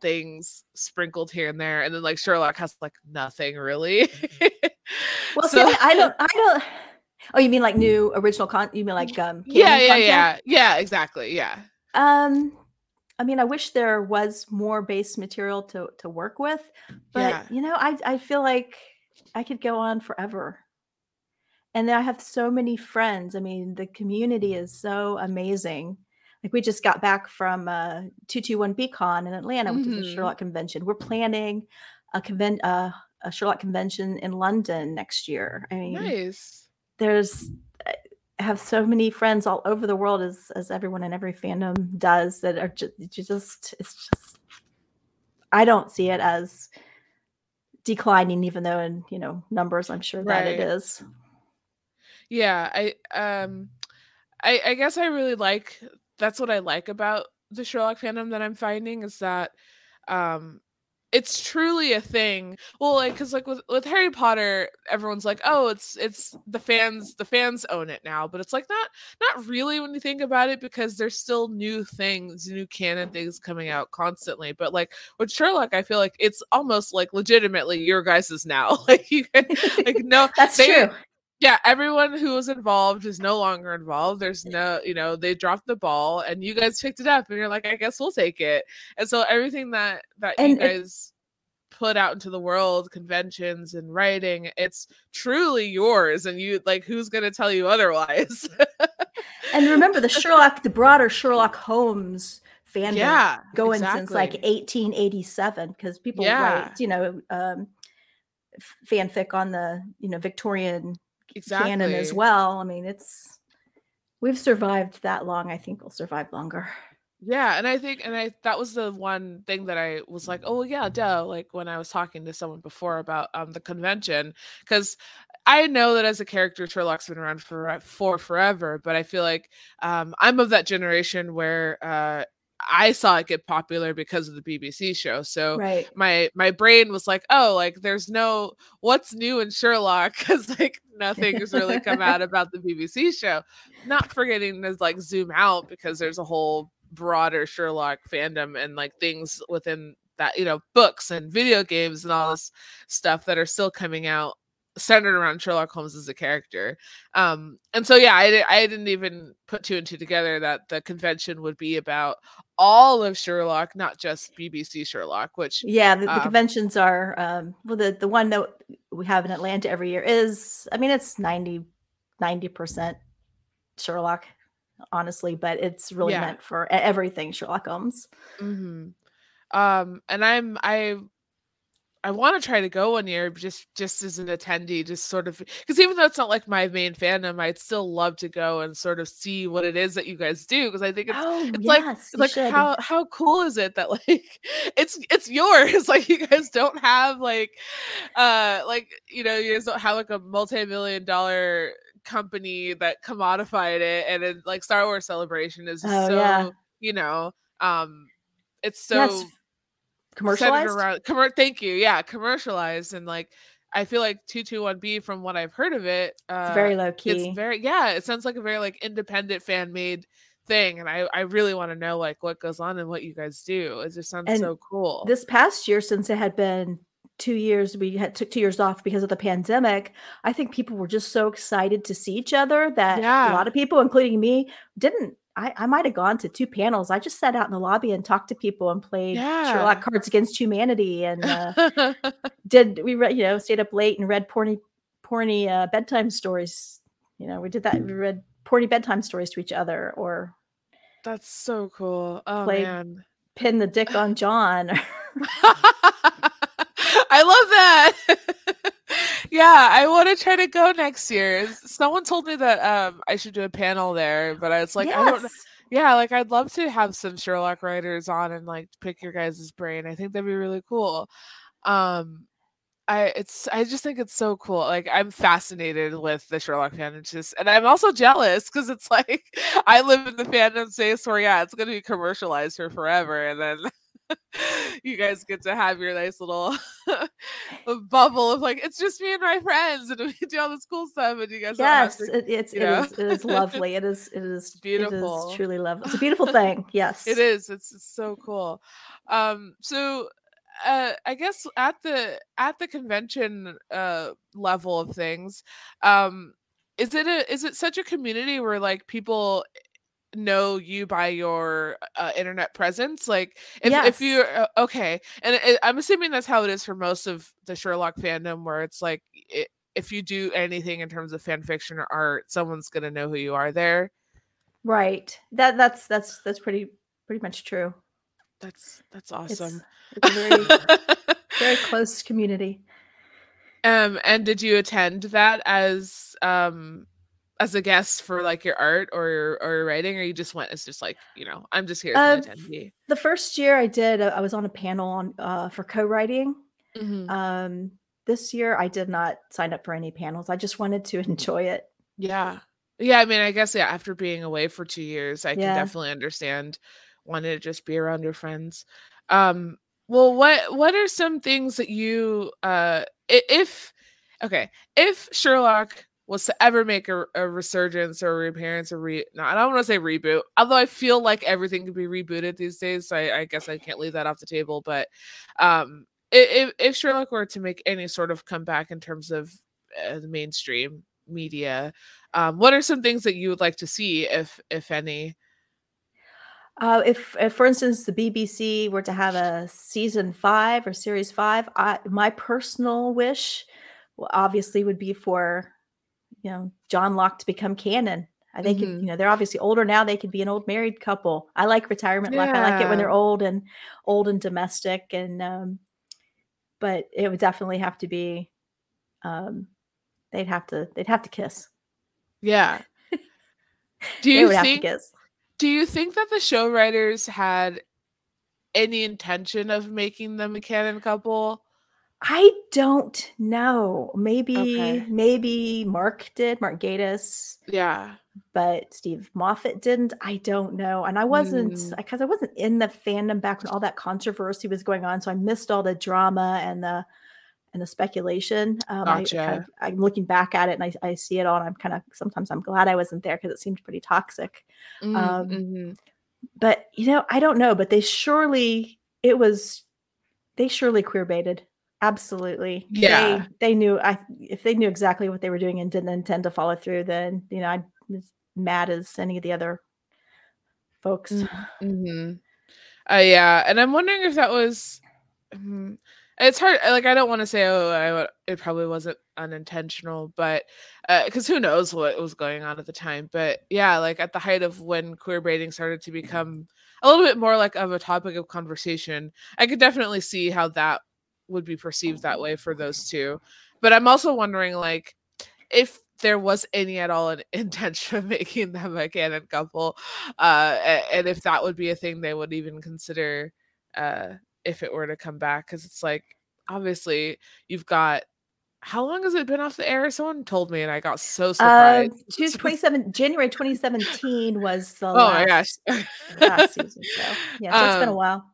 things sprinkled here and there and then like sherlock has like nothing really well So- see I, I don't i don't oh you mean like new original con you mean like um yeah yeah content? yeah yeah exactly yeah um i mean i wish there was more base material to to work with but Yeah. you know i i feel like i could go on forever and then I have so many friends. I mean, the community is so amazing. Like we just got back from uh 221BCon in Atlanta, which is a. Sherlock convention. We're planning a convent uh, a Sherlock convention in London next year. I mean, Nice. there's I have so many friends all over the world as as everyone in every fandom does that are just, just it's just I don't see it as declining even though in you know numbers I'm sure that it is. Yeah, I um I I guess I really like that's what I like about the Sherlock fandom that I'm finding is that um it's truly a thing. Well, like cuz like with with Harry Potter everyone's like, "Oh, it's it's the fans the fans own it now." But it's like not not really when you think about it because there's still new things, new canon things coming out constantly. But like with Sherlock, I feel like it's almost like legitimately your guys's now. Like you can like no That's they- true. Yeah, everyone who was involved is no longer involved. There's no, you know, they dropped the ball and you guys picked it up and you're like, I guess we'll take it. And so everything that that And you it- guys put out into the world, conventions and writing, it's truly yours. And you like who's gonna tell you otherwise? And remember the Sherlock, the broader Sherlock Holmes fandom yeah. going since like 1887 because people Yeah. write, you know, um, fanfic on the you know Victorian exactly. canon as well. I mean, it's we've survived that long. I think we'll survive longer. Yeah, and I think, and I that was the one thing that I was like, oh yeah, duh. Like when I was talking to someone before about um the convention, because I know that as a character, Sherlock's been around for for forever, but I feel like um I'm of that generation where uh I saw it get popular because of the BBC show. So Right. my my brain was like, oh, like there's no what's new in Sherlock because like nothing has really come out about the BBC show. Not forgetting to like zoom out because there's a whole broader Sherlock fandom and like things within that, you know, books and video games and all this stuff that are still coming out centered around Sherlock Holmes as a character. Um, and so yeah, I, I didn't even put two and two together that the convention would be about all of Sherlock, not just BBC Sherlock, which Yeah, the, the Um, conventions are um, well. The the one that we have in Atlanta every year is, I mean, it's 90 90% Sherlock, honestly, but it's really Yeah. meant for everything Sherlock Holmes. hmm Um, and I'm I I want to try to go one year just just as an attendee, just sort of because even though it's not like my main fandom, I'd still love to go and sort of see what it is that you guys do because I think it's oh, it's yes, like it's like should. how how cool is it that like it's it's yours like you guys don't have like uh like you know you guys don't have like a multi-million dollar company that commodified it and it, like Star Wars Celebration is Oh, so yeah. you know um it's so centered commercialized. around commer- thank you yeah commercialized and like I feel like 221B from what I've heard of it uh It's very low key. it's very yeah it sounds like a very like independent fan made thing and i i really want to know like what goes on and what you guys do it just sounds And so cool this past year since it had been two years we had took two years off because of the pandemic i think people were just so excited to see each other that Yeah. a lot of people including me didn't i, I might have gone to two panels. I just sat out in the lobby and talked to people and played Yeah. sherlock cards against humanity and uh, did we read you know stayed up late and read porny porny uh, bedtime stories. You know we did that we read porny bedtime stories to each other or that's so cool. Oh Played- man. Pin the dick on john i love that yeah i want to try to go next year. Someone told me that um i should do a panel there but i was like i don't yeah like i'd love to have some sherlock writers on and like pick your guys' brain. I think that'd be really cool. Um i it's i just think it's so cool. Like i'm fascinated with the sherlock fandom just and i'm also jealous because it's like i live in the fandom space where yeah it's going to be commercialized for forever and then you guys get to have your nice little bubble of like it's just me and my friends and we do all this cool stuff and you guys yes to it, it's it is, it is lovely it is is it beautiful. is truly lovely it's a beautiful thing yes It is. It's, it's so cool. Um, so uh, I guess at the at the convention uh, level of things, um, is it a is it such a community where like people know you by your uh, internet presence? Like if if you uh, okay, and it, I'm assuming that's how it is for most of the Sherlock fandom, where it's like it, if you do anything in terms of fan fiction or art, someone's gonna know who you are there. Right. That that's that's that's pretty pretty much true. That's that's awesome. It's, it's a very very close community. Um, and did you attend that as um as a guest for like your art or your or your writing, or you just went as just like you know I'm just here Uh. The first year I did, uh, I was on a panel on uh, for co-writing. Mhm. Um, this year I did not sign up for any panels. I just wanted to enjoy it. Yeah. Yeah, I mean, I guess yeah, after being away for 2 years, I can definitely understand wanting to just be around your friends. Um, well, what what are some things that you uh if okay, if Sherlock was to ever make a, a resurgence or a reappearance or re no, I don't want to say reboot, although I feel like everything could be rebooted these days, so I, I guess I can't leave that off the table. But um if if Sherlock were to make any sort of comeback in terms of uh, the mainstream media, um, what are some things that you would like to see, if if any? Uh, if, if, for instance, the BBC were to have a season five or series five, I, my personal wish, obviously, would be for you know Johnlock to become canon. I think Mhm. you know they're obviously older now. They could be an old married couple. I like retirement life. I like it when they're old and old and domestic. And um, but it would definitely have to be. Um, they'd have to. They'd have to kiss. Yeah. Do They you think? to kiss. Do you think that the show writers had any intention of making them a canon couple? I don't know. Maybe Okay. maybe Mark did, Mark Gatiss, Yeah. but Steve Moffat didn't. I don't know. And I wasn't Mm. because I wasn't in the fandom back when all that controversy was going on, so I missed all the drama and the and the speculation. Um, I, I kind Gotcha. of, I'm looking back at it and I, I see it all, and I'm kind of sometimes I'm glad I wasn't there because it seemed pretty toxic. Mm, Um, mhm. But you know, I don't know. But they surely it was they surely queer baited. Absolutely. Yeah. They they knew I if they knew exactly what they were doing and didn't intend to follow through, then you know, I'd as mad as any of the other folks. Mhm. Uh, yeah, and I'm wondering if that was. mm, It's hard. Like I don't want to say, oh, I, it probably wasn't unintentional, but because who knows what was going on at the time. But yeah, like at the height of when queer baiting started to become a little bit more like of a topic of conversation, I could definitely see how that would be perceived that way for those two. But I'm also wondering, like, if there was any at all an intention of making them a canon couple, uh, and if that would be a thing they would even consider uh, if it were to come back, because it's like obviously you've got how long has it been off the air? Someone told me, and I got so Uh, surprised. June 27 January 2017 was the oh my gosh! last season. So yeah, so it's been a Um, while.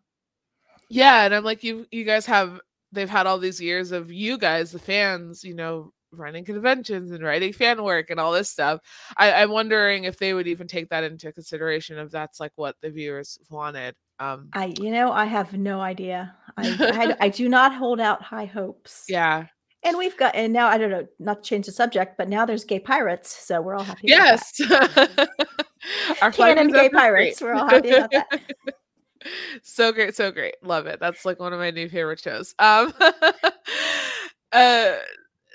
Yeah, and I'm like, you you guys have they've had all these years of you guys, the fans, you know, running conventions and writing fan work and all this stuff. I, I'm wondering if they would even take that into consideration if that's like what the viewers wanted. Um I you know, I have no idea. I I, I do not hold out high hopes. yeah. And we've got, and now I don't know, not to change the subject, but now there's gay pirates, so we're all happy. about that. Yes. Our Canon gay pirates. We're all happy about that. so great, so great. Love it. That's like one of my new favorite shows. Um uh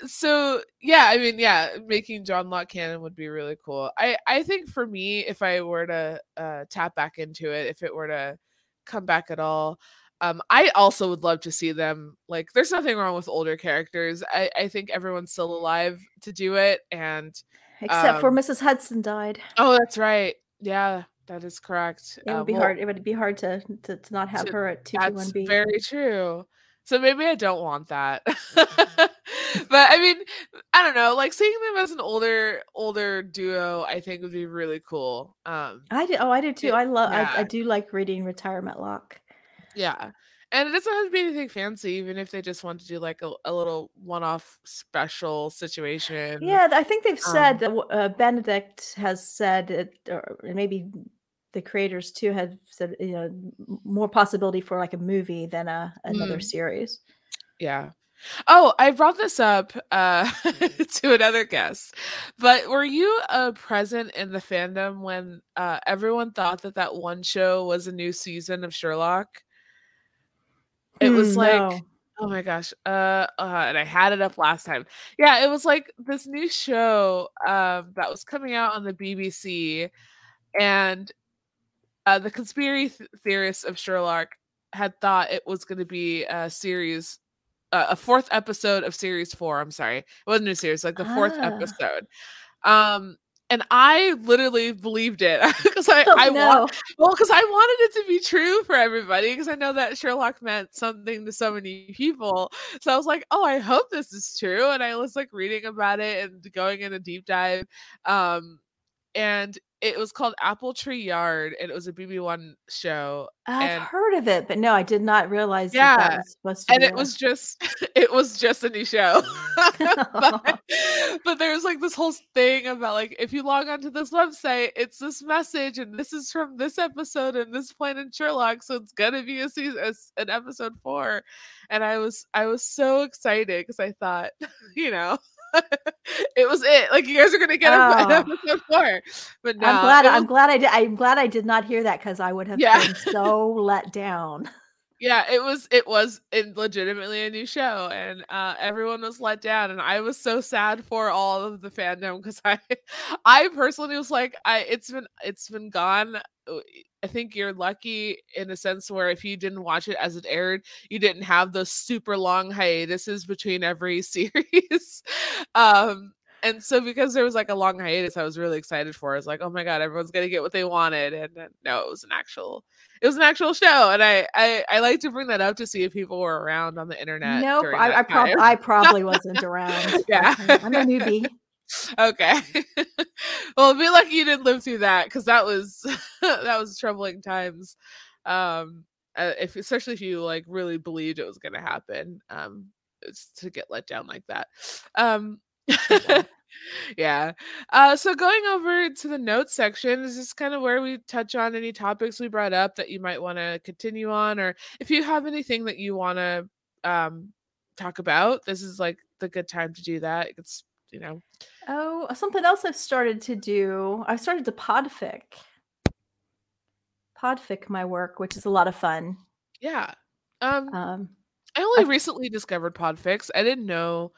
so yeah, I mean, yeah, making Johnlock canon would be really cool. I I think for me, if I were to uh tap back into it, if it were to come back at all, um, I also would love to see them like there's nothing wrong with older characters. I, I think everyone's still alive to do it and Except for Um, Mrs. Hudson died. oh that's right. Yeah, that is correct. It would Um, be well, hard. It would be hard to to, to not have to- her at two two That's B. very true. So maybe I don't want that. but I mean, I don't know. Like seeing them as an older older duo, I think would be really cool. Um, I do. Oh, I do too. Yeah, I love. I, I do like reading Retirement Lock. yeah. And it doesn't have to be anything fancy, even if they just want to do like a, a little one-off special situation. Yeah, I think they've Um, said that uh, Benedict has said it, or maybe the creators too have said you know more possibility for like a movie than a another Mm. series. Yeah. Oh, I brought this up uh, to another guest, but were you uh, present in the fandom when uh, everyone thought that that one show was a new season of Sherlock? It was Hmm, like, no. Oh my gosh. Uh, uh and I had it up last time. Yeah, it was like this new show um that was coming out on the BBC and uh the conspiracy theorists of Sherlock had thought it was going to be a series uh, a fourth episode of series 4, I'm sorry. It wasn't a series, like the fourth Ah. episode. Um and I literally believed it because I, Oh, I no. want well, because I wanted it to be true for everybody, because I know that Sherlock meant something to so many people. So I was like, oh, I hope this is true. And I was like reading about it and going in a deep dive. Um, and it was called Apple Tree Yard, and it was a BBC One show. I've and- heard of it, but no, I did not realize that, Yeah, that was supposed to And be it was just it was just a new show. but, but there's like this whole thing about like if you log onto this website, it's this message, and this is from this episode and this point in Sherlock, so it's gonna be a season, a an episode four. And I was I was so excited because I thought, you know, it was it. Like you guys are gonna get a, an Oh. Ah. episode four. But no, I'm glad. it I'm glad I did. I'm glad I did not hear that because I would have Yeah. been so let down. Yeah it was it was it legitimately a new show and uh everyone was let down and i was so sad for all of the fandom because i i personally was like i it's been it's been gone Uh, i think you're lucky in a sense where if you didn't watch it as it aired you didn't have those super long hiatuses between every series. Um and so because there was like a long hiatus i was really excited for it. I was like oh my god everyone's gonna get what they wanted and then no it was an actual it was an actual show and I, I i like to bring that up to see if people were around on the internet Nope, I, I, prob- I probably wasn't around. Yeah. I'm a newbie. okay well be lucky you didn't live through that because that was that was troubling times um uh, if especially if you like really believed it was going to happen um it's to get let down like that um yeah uh so going over to the notes section this is this kind of where we touch on any topics we brought up that you might want to continue on or if you have anything that you want to um talk about this is like the good time to do that it's you know Oh, something else I've started to do. I've started to podfic. Podfic my work, which is a lot of fun. Yeah. Um, Um, I only I- recently discovered Podfics. I didn't know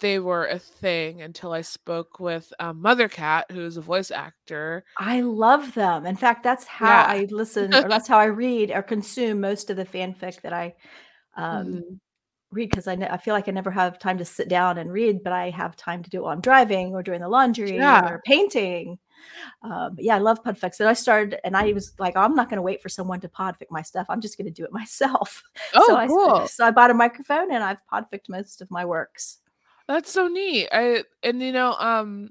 they were a thing until I spoke with um, Mother Cat, who is a voice actor. I love them. In fact, that's how Yeah. I listen, or that's how I read or consume most of the fanfic that I um, Mhm. read because I, ne- I feel like I never have time to sit down and read, but I have time to do it while I'm driving or doing the laundry Yeah. or painting. Um, but yeah, I love podfics. And I started, and I was like, I'm not going to wait for someone to podfic my stuff. I'm just going to do it myself. Oh, so I, cool. so I bought a microphone and I've podficked most of my works. That's so neat. I and you know, um,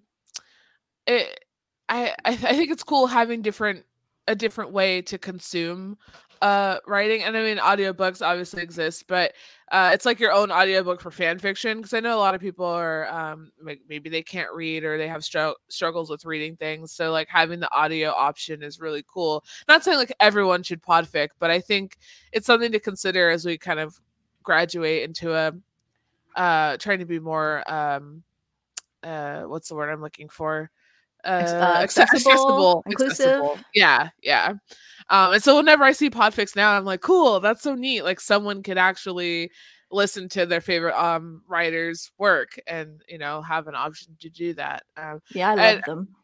it. I I, think it's cool having different a different way to consume uh writing and i mean audiobooks obviously exist but uh it's like your own audiobook for fan fiction because i know a lot of people are um maybe they can't read or they have stru- struggles with reading things so like having the audio option is really cool not saying like everyone should podfic but i think it's something to consider as we kind of graduate into a uh trying to be more um uh what's the word i'm looking for uh, uh, acce- accessible, inclusive. accessible. yeah yeah um and so whenever i see podfics now i'm like cool that's so neat like someone could actually listen to their favorite um writers work and you know have an option to do that um Yeah, I love And them.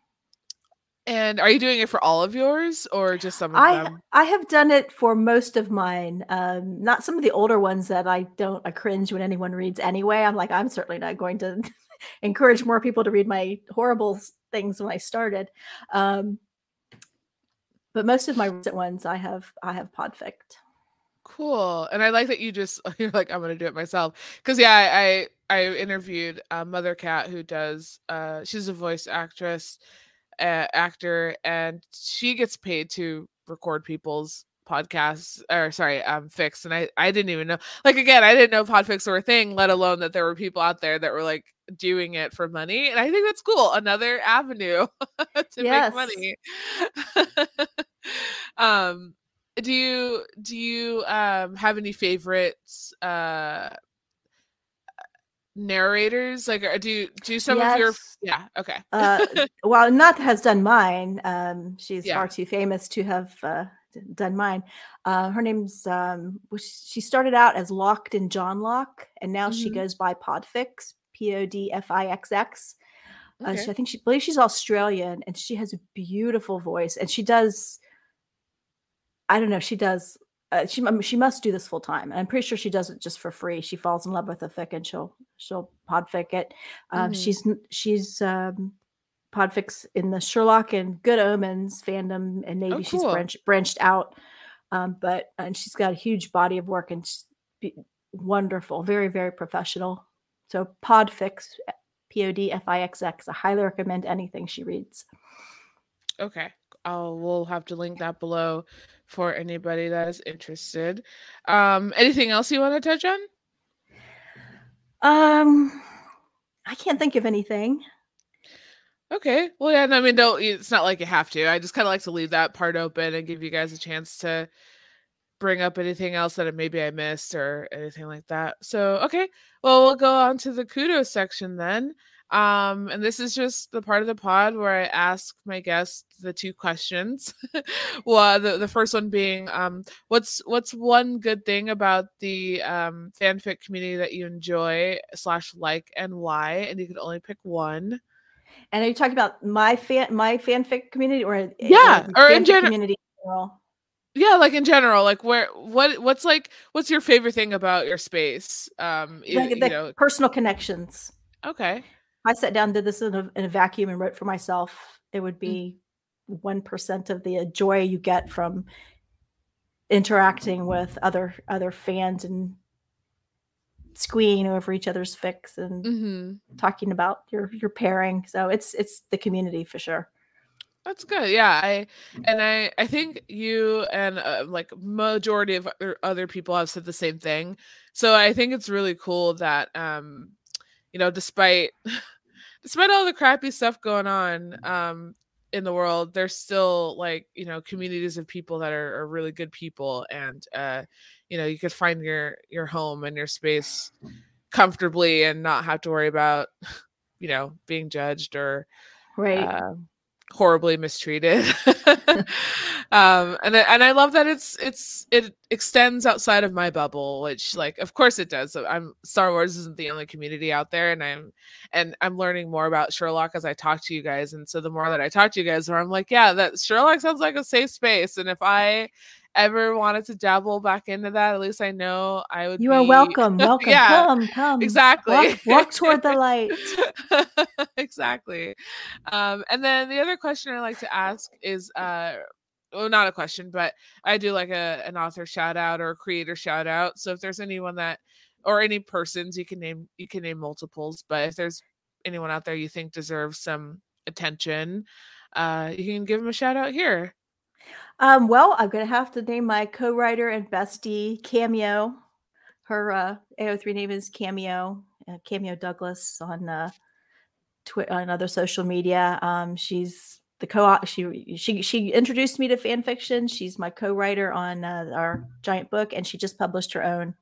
And are you doing it for all of yours or just some of I them I have done it for most of mine. Um, not some of the older ones that I don't. I cringe when anyone reads anyway. I'm like, I'm certainly not going to encourage more people to read my horrible things when I started. Um, but most of my recent ones, I have I have podficked. Cool. And I like that you just you're like I'm gonna do it myself because yeah, I I, I interviewed uh, Mother Cat who does uh she's a voice actress, uh, actor, and she gets paid to record people's podcasts or sorry um fics and I I didn't even know like again I didn't know podfics were a thing let alone that there were people out there that were like doing it for money and I think that's cool another avenue to make money. Um do you do you um have any favorites uh narrators like do do some of your yeah okay Uh, well, Nath has done mine. Um, she's Yeah. far too famous to have uh, done mine. Uh, her name's um, she started out as Lockedinjohnlock, and now mm-hmm. she goes by Podfixx, P O D F I X X. Uh, okay. Uh, I think she believes she's Australian, and she has a beautiful voice, and she does. I don't know. She does. Uh, she she must do this full time. I'm pretty sure she does it just for free. She falls in love with a fic, and she'll she'll podfic it. Um, mm-hmm. She's she's um, podfics in the Sherlock and Good Omens fandom, and maybe oh, cool. she's branched branched out. Um, but and she's got a huge body of work and wonderful, very very professional. So Podfixx, P O D F I X X. I highly recommend anything she reads. Okay, I'll we'll have to link that below for anybody that is interested. Um, anything else you want to touch on? Um, I can't think of anything. Okay. Well, yeah. No, I mean, don't. It's not like you have to. I just kind of like to leave that part open and give you guys a chance to bring up anything else that maybe I missed or anything like that. So, okay. Well, we'll go on to the kudos section then. Um, and this is just the part of the pod where I ask my guests the two questions. well, the, the first one being, um, what's what's one good thing about the um, fanfic community that you enjoy slash like and why? And you can only pick one. And are you talking about my fan my fanfic community or yeah, or, or in general community in general? Yeah, like in general, like where what what's like what's your favorite thing about your space? Um, like you, the know. personal connections. Okay. I sat down, did this in a, in a vacuum, and wrote for myself. It would mm. be one mm. of the joy you get from interacting with other other fans and squeeing over each other's fics and mm-hmm. talking about your your pairing. So it's it's the community for sure. That's good. Yeah, I and I I think you and uh, like majority of other people have said the same thing. So I think it's really cool that um you know despite despite all the crappy stuff going on um in the world there's still like you know communities of people that are, are really good people and uh you know you could find your your home and your space comfortably and not have to worry about you know being judged or right. uh, horribly mistreated. Um and I, and I love that it's it's it extends outside of my bubble which like of course it does. So I'm Star Wars isn't the only community out there and I'm and I'm learning more about Sherlock as I talk to you guys. And so the more that I talk to you guys where I'm like yeah that Sherlock sounds like a safe space. And if I ever wanted to dabble back into that, at least I know I would. You be... are welcome. Welcome. yeah, come, come. Exactly. Walk, walk toward the light. exactly. Um, and then the other question I like to ask is, uh, well, not a question, but I do like a an author shout out or a creator shout out. So if there's anyone that, or any persons you can name, you can name multiples. But if there's anyone out there you think deserves some attention, uh, you can give them a shout out here. Um, well, I'm gonna have to name my co-writer and bestie Kameo. Her uh, AO3 name is Kameo, uh, Kameo Douglas on uh, Twitter on other social media. Um, she's the co she she she introduced me to fan fiction. She's my co-writer on uh, our giant book, and she just published her own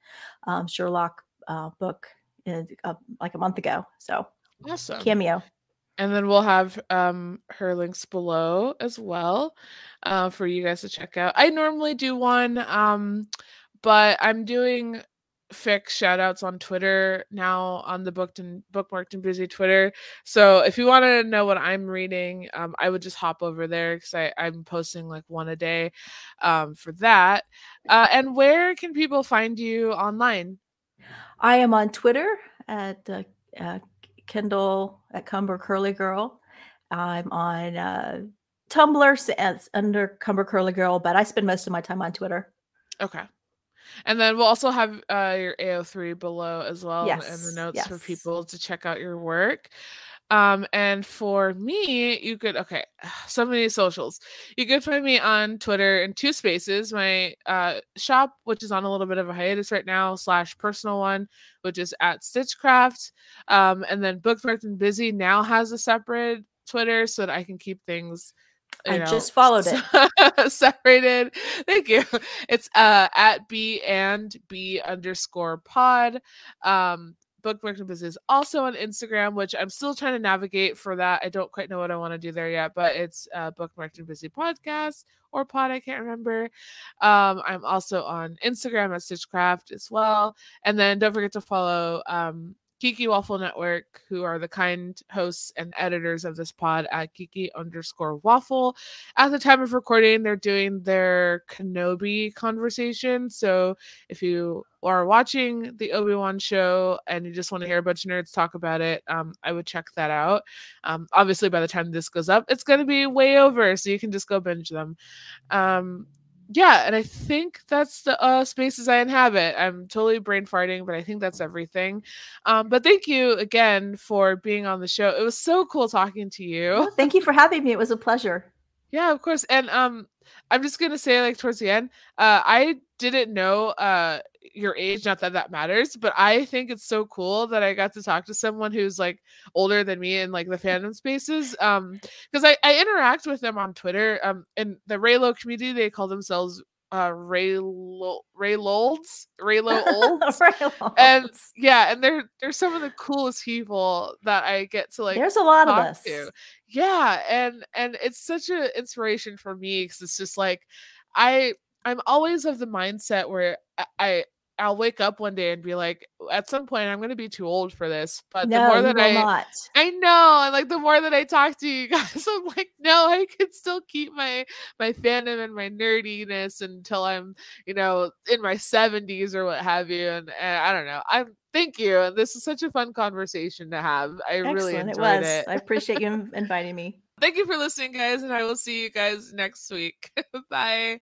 um, Sherlock uh, book in, uh, like a month ago. So awesome, Kameo and then we'll have um, her links below as well uh, for you guys to check out. I normally do one, um, but I'm doing fic shout outs on Twitter now on the booked and bookmarked and busy Twitter. So if you want to know what I'm reading, um, I would just hop over there because I'm posting like one a day um, for that. Uh, and where can people find you online? I am on Twitter at uh, uh, Kyndall at cumbercurlygirl. I'm on uh, Tumblr as under cumbercurlygirl, but I spend most of my time on Twitter. Okay. And then we'll also have uh, your AO3 below as well yes, and the notes yes. for people to check out your work. Um, and for me, you could okay, so many socials. You could find me on Twitter in two spaces. My uh shop, which is on a little bit of a hiatus right now, slash personal one, which is at Stitchcraft. Um, and then Bookmarked and Busy now has a separate Twitter so that I can keep things I know, just followed it. separated. Thank you. It's uh at B and B underscore pod. Um Bookmarked and Busy is also on Instagram, which I'm still trying to navigate for that. I don't quite know what I want to do there yet, but it's uh, Bookmarked and Busy podcast or pod. I can't remember. Um, I'm also on Instagram at Stitchcraft as well. And then don't forget to follow um, Geeky Waffle Network, who are the kind hosts and editors of this pod at Geeky underscore Waffle. At the time of recording, they're doing their Kenobi conversation. So if you are watching the Obi Wan show and you just want to hear a bunch of nerds talk about it, um, I would check that out. Um, obviously, by the time this goes up, it's going to be way over, so you can just go binge them. Um, yeah, and I think that's the uh, spaces I inhabit. I'm totally brain farting, but I think that's everything. Um, but thank you again for being on the show. It was so cool talking to you. Oh, thank you for having me. It was a pleasure. Yeah, of course. And um, I'm just gonna say, like towards the end, uh, I didn't know uh your age. Not that that matters, but I think it's so cool that I got to talk to someone who's like older than me in like the fandom spaces. Um, because I I interact with them on Twitter. Um, in the Reylo community, they call themselves uh Reylo Raylolds Reylo Olds. and yeah, and they're they're some of the coolest people that I get to like There's a lot of us. To. Yeah, and and it's such an inspiration for me because it's just like I I'm always of the mindset where I I'll wake up one day and be like, at some point, I'm going to be too old for this. But no, the more that I, not. I know, and like the more that I talk to you guys, I'm like, no, I can still keep my my fandom and my nerdiness until I'm, you know, in my 70s or what have you. And, and I don't know. I'm thank you. And this is such a fun conversation to have. I Excellent. really enjoyed it. Was. it. I appreciate you inviting me. Thank you for listening, guys, and I will see you guys next week. Bye.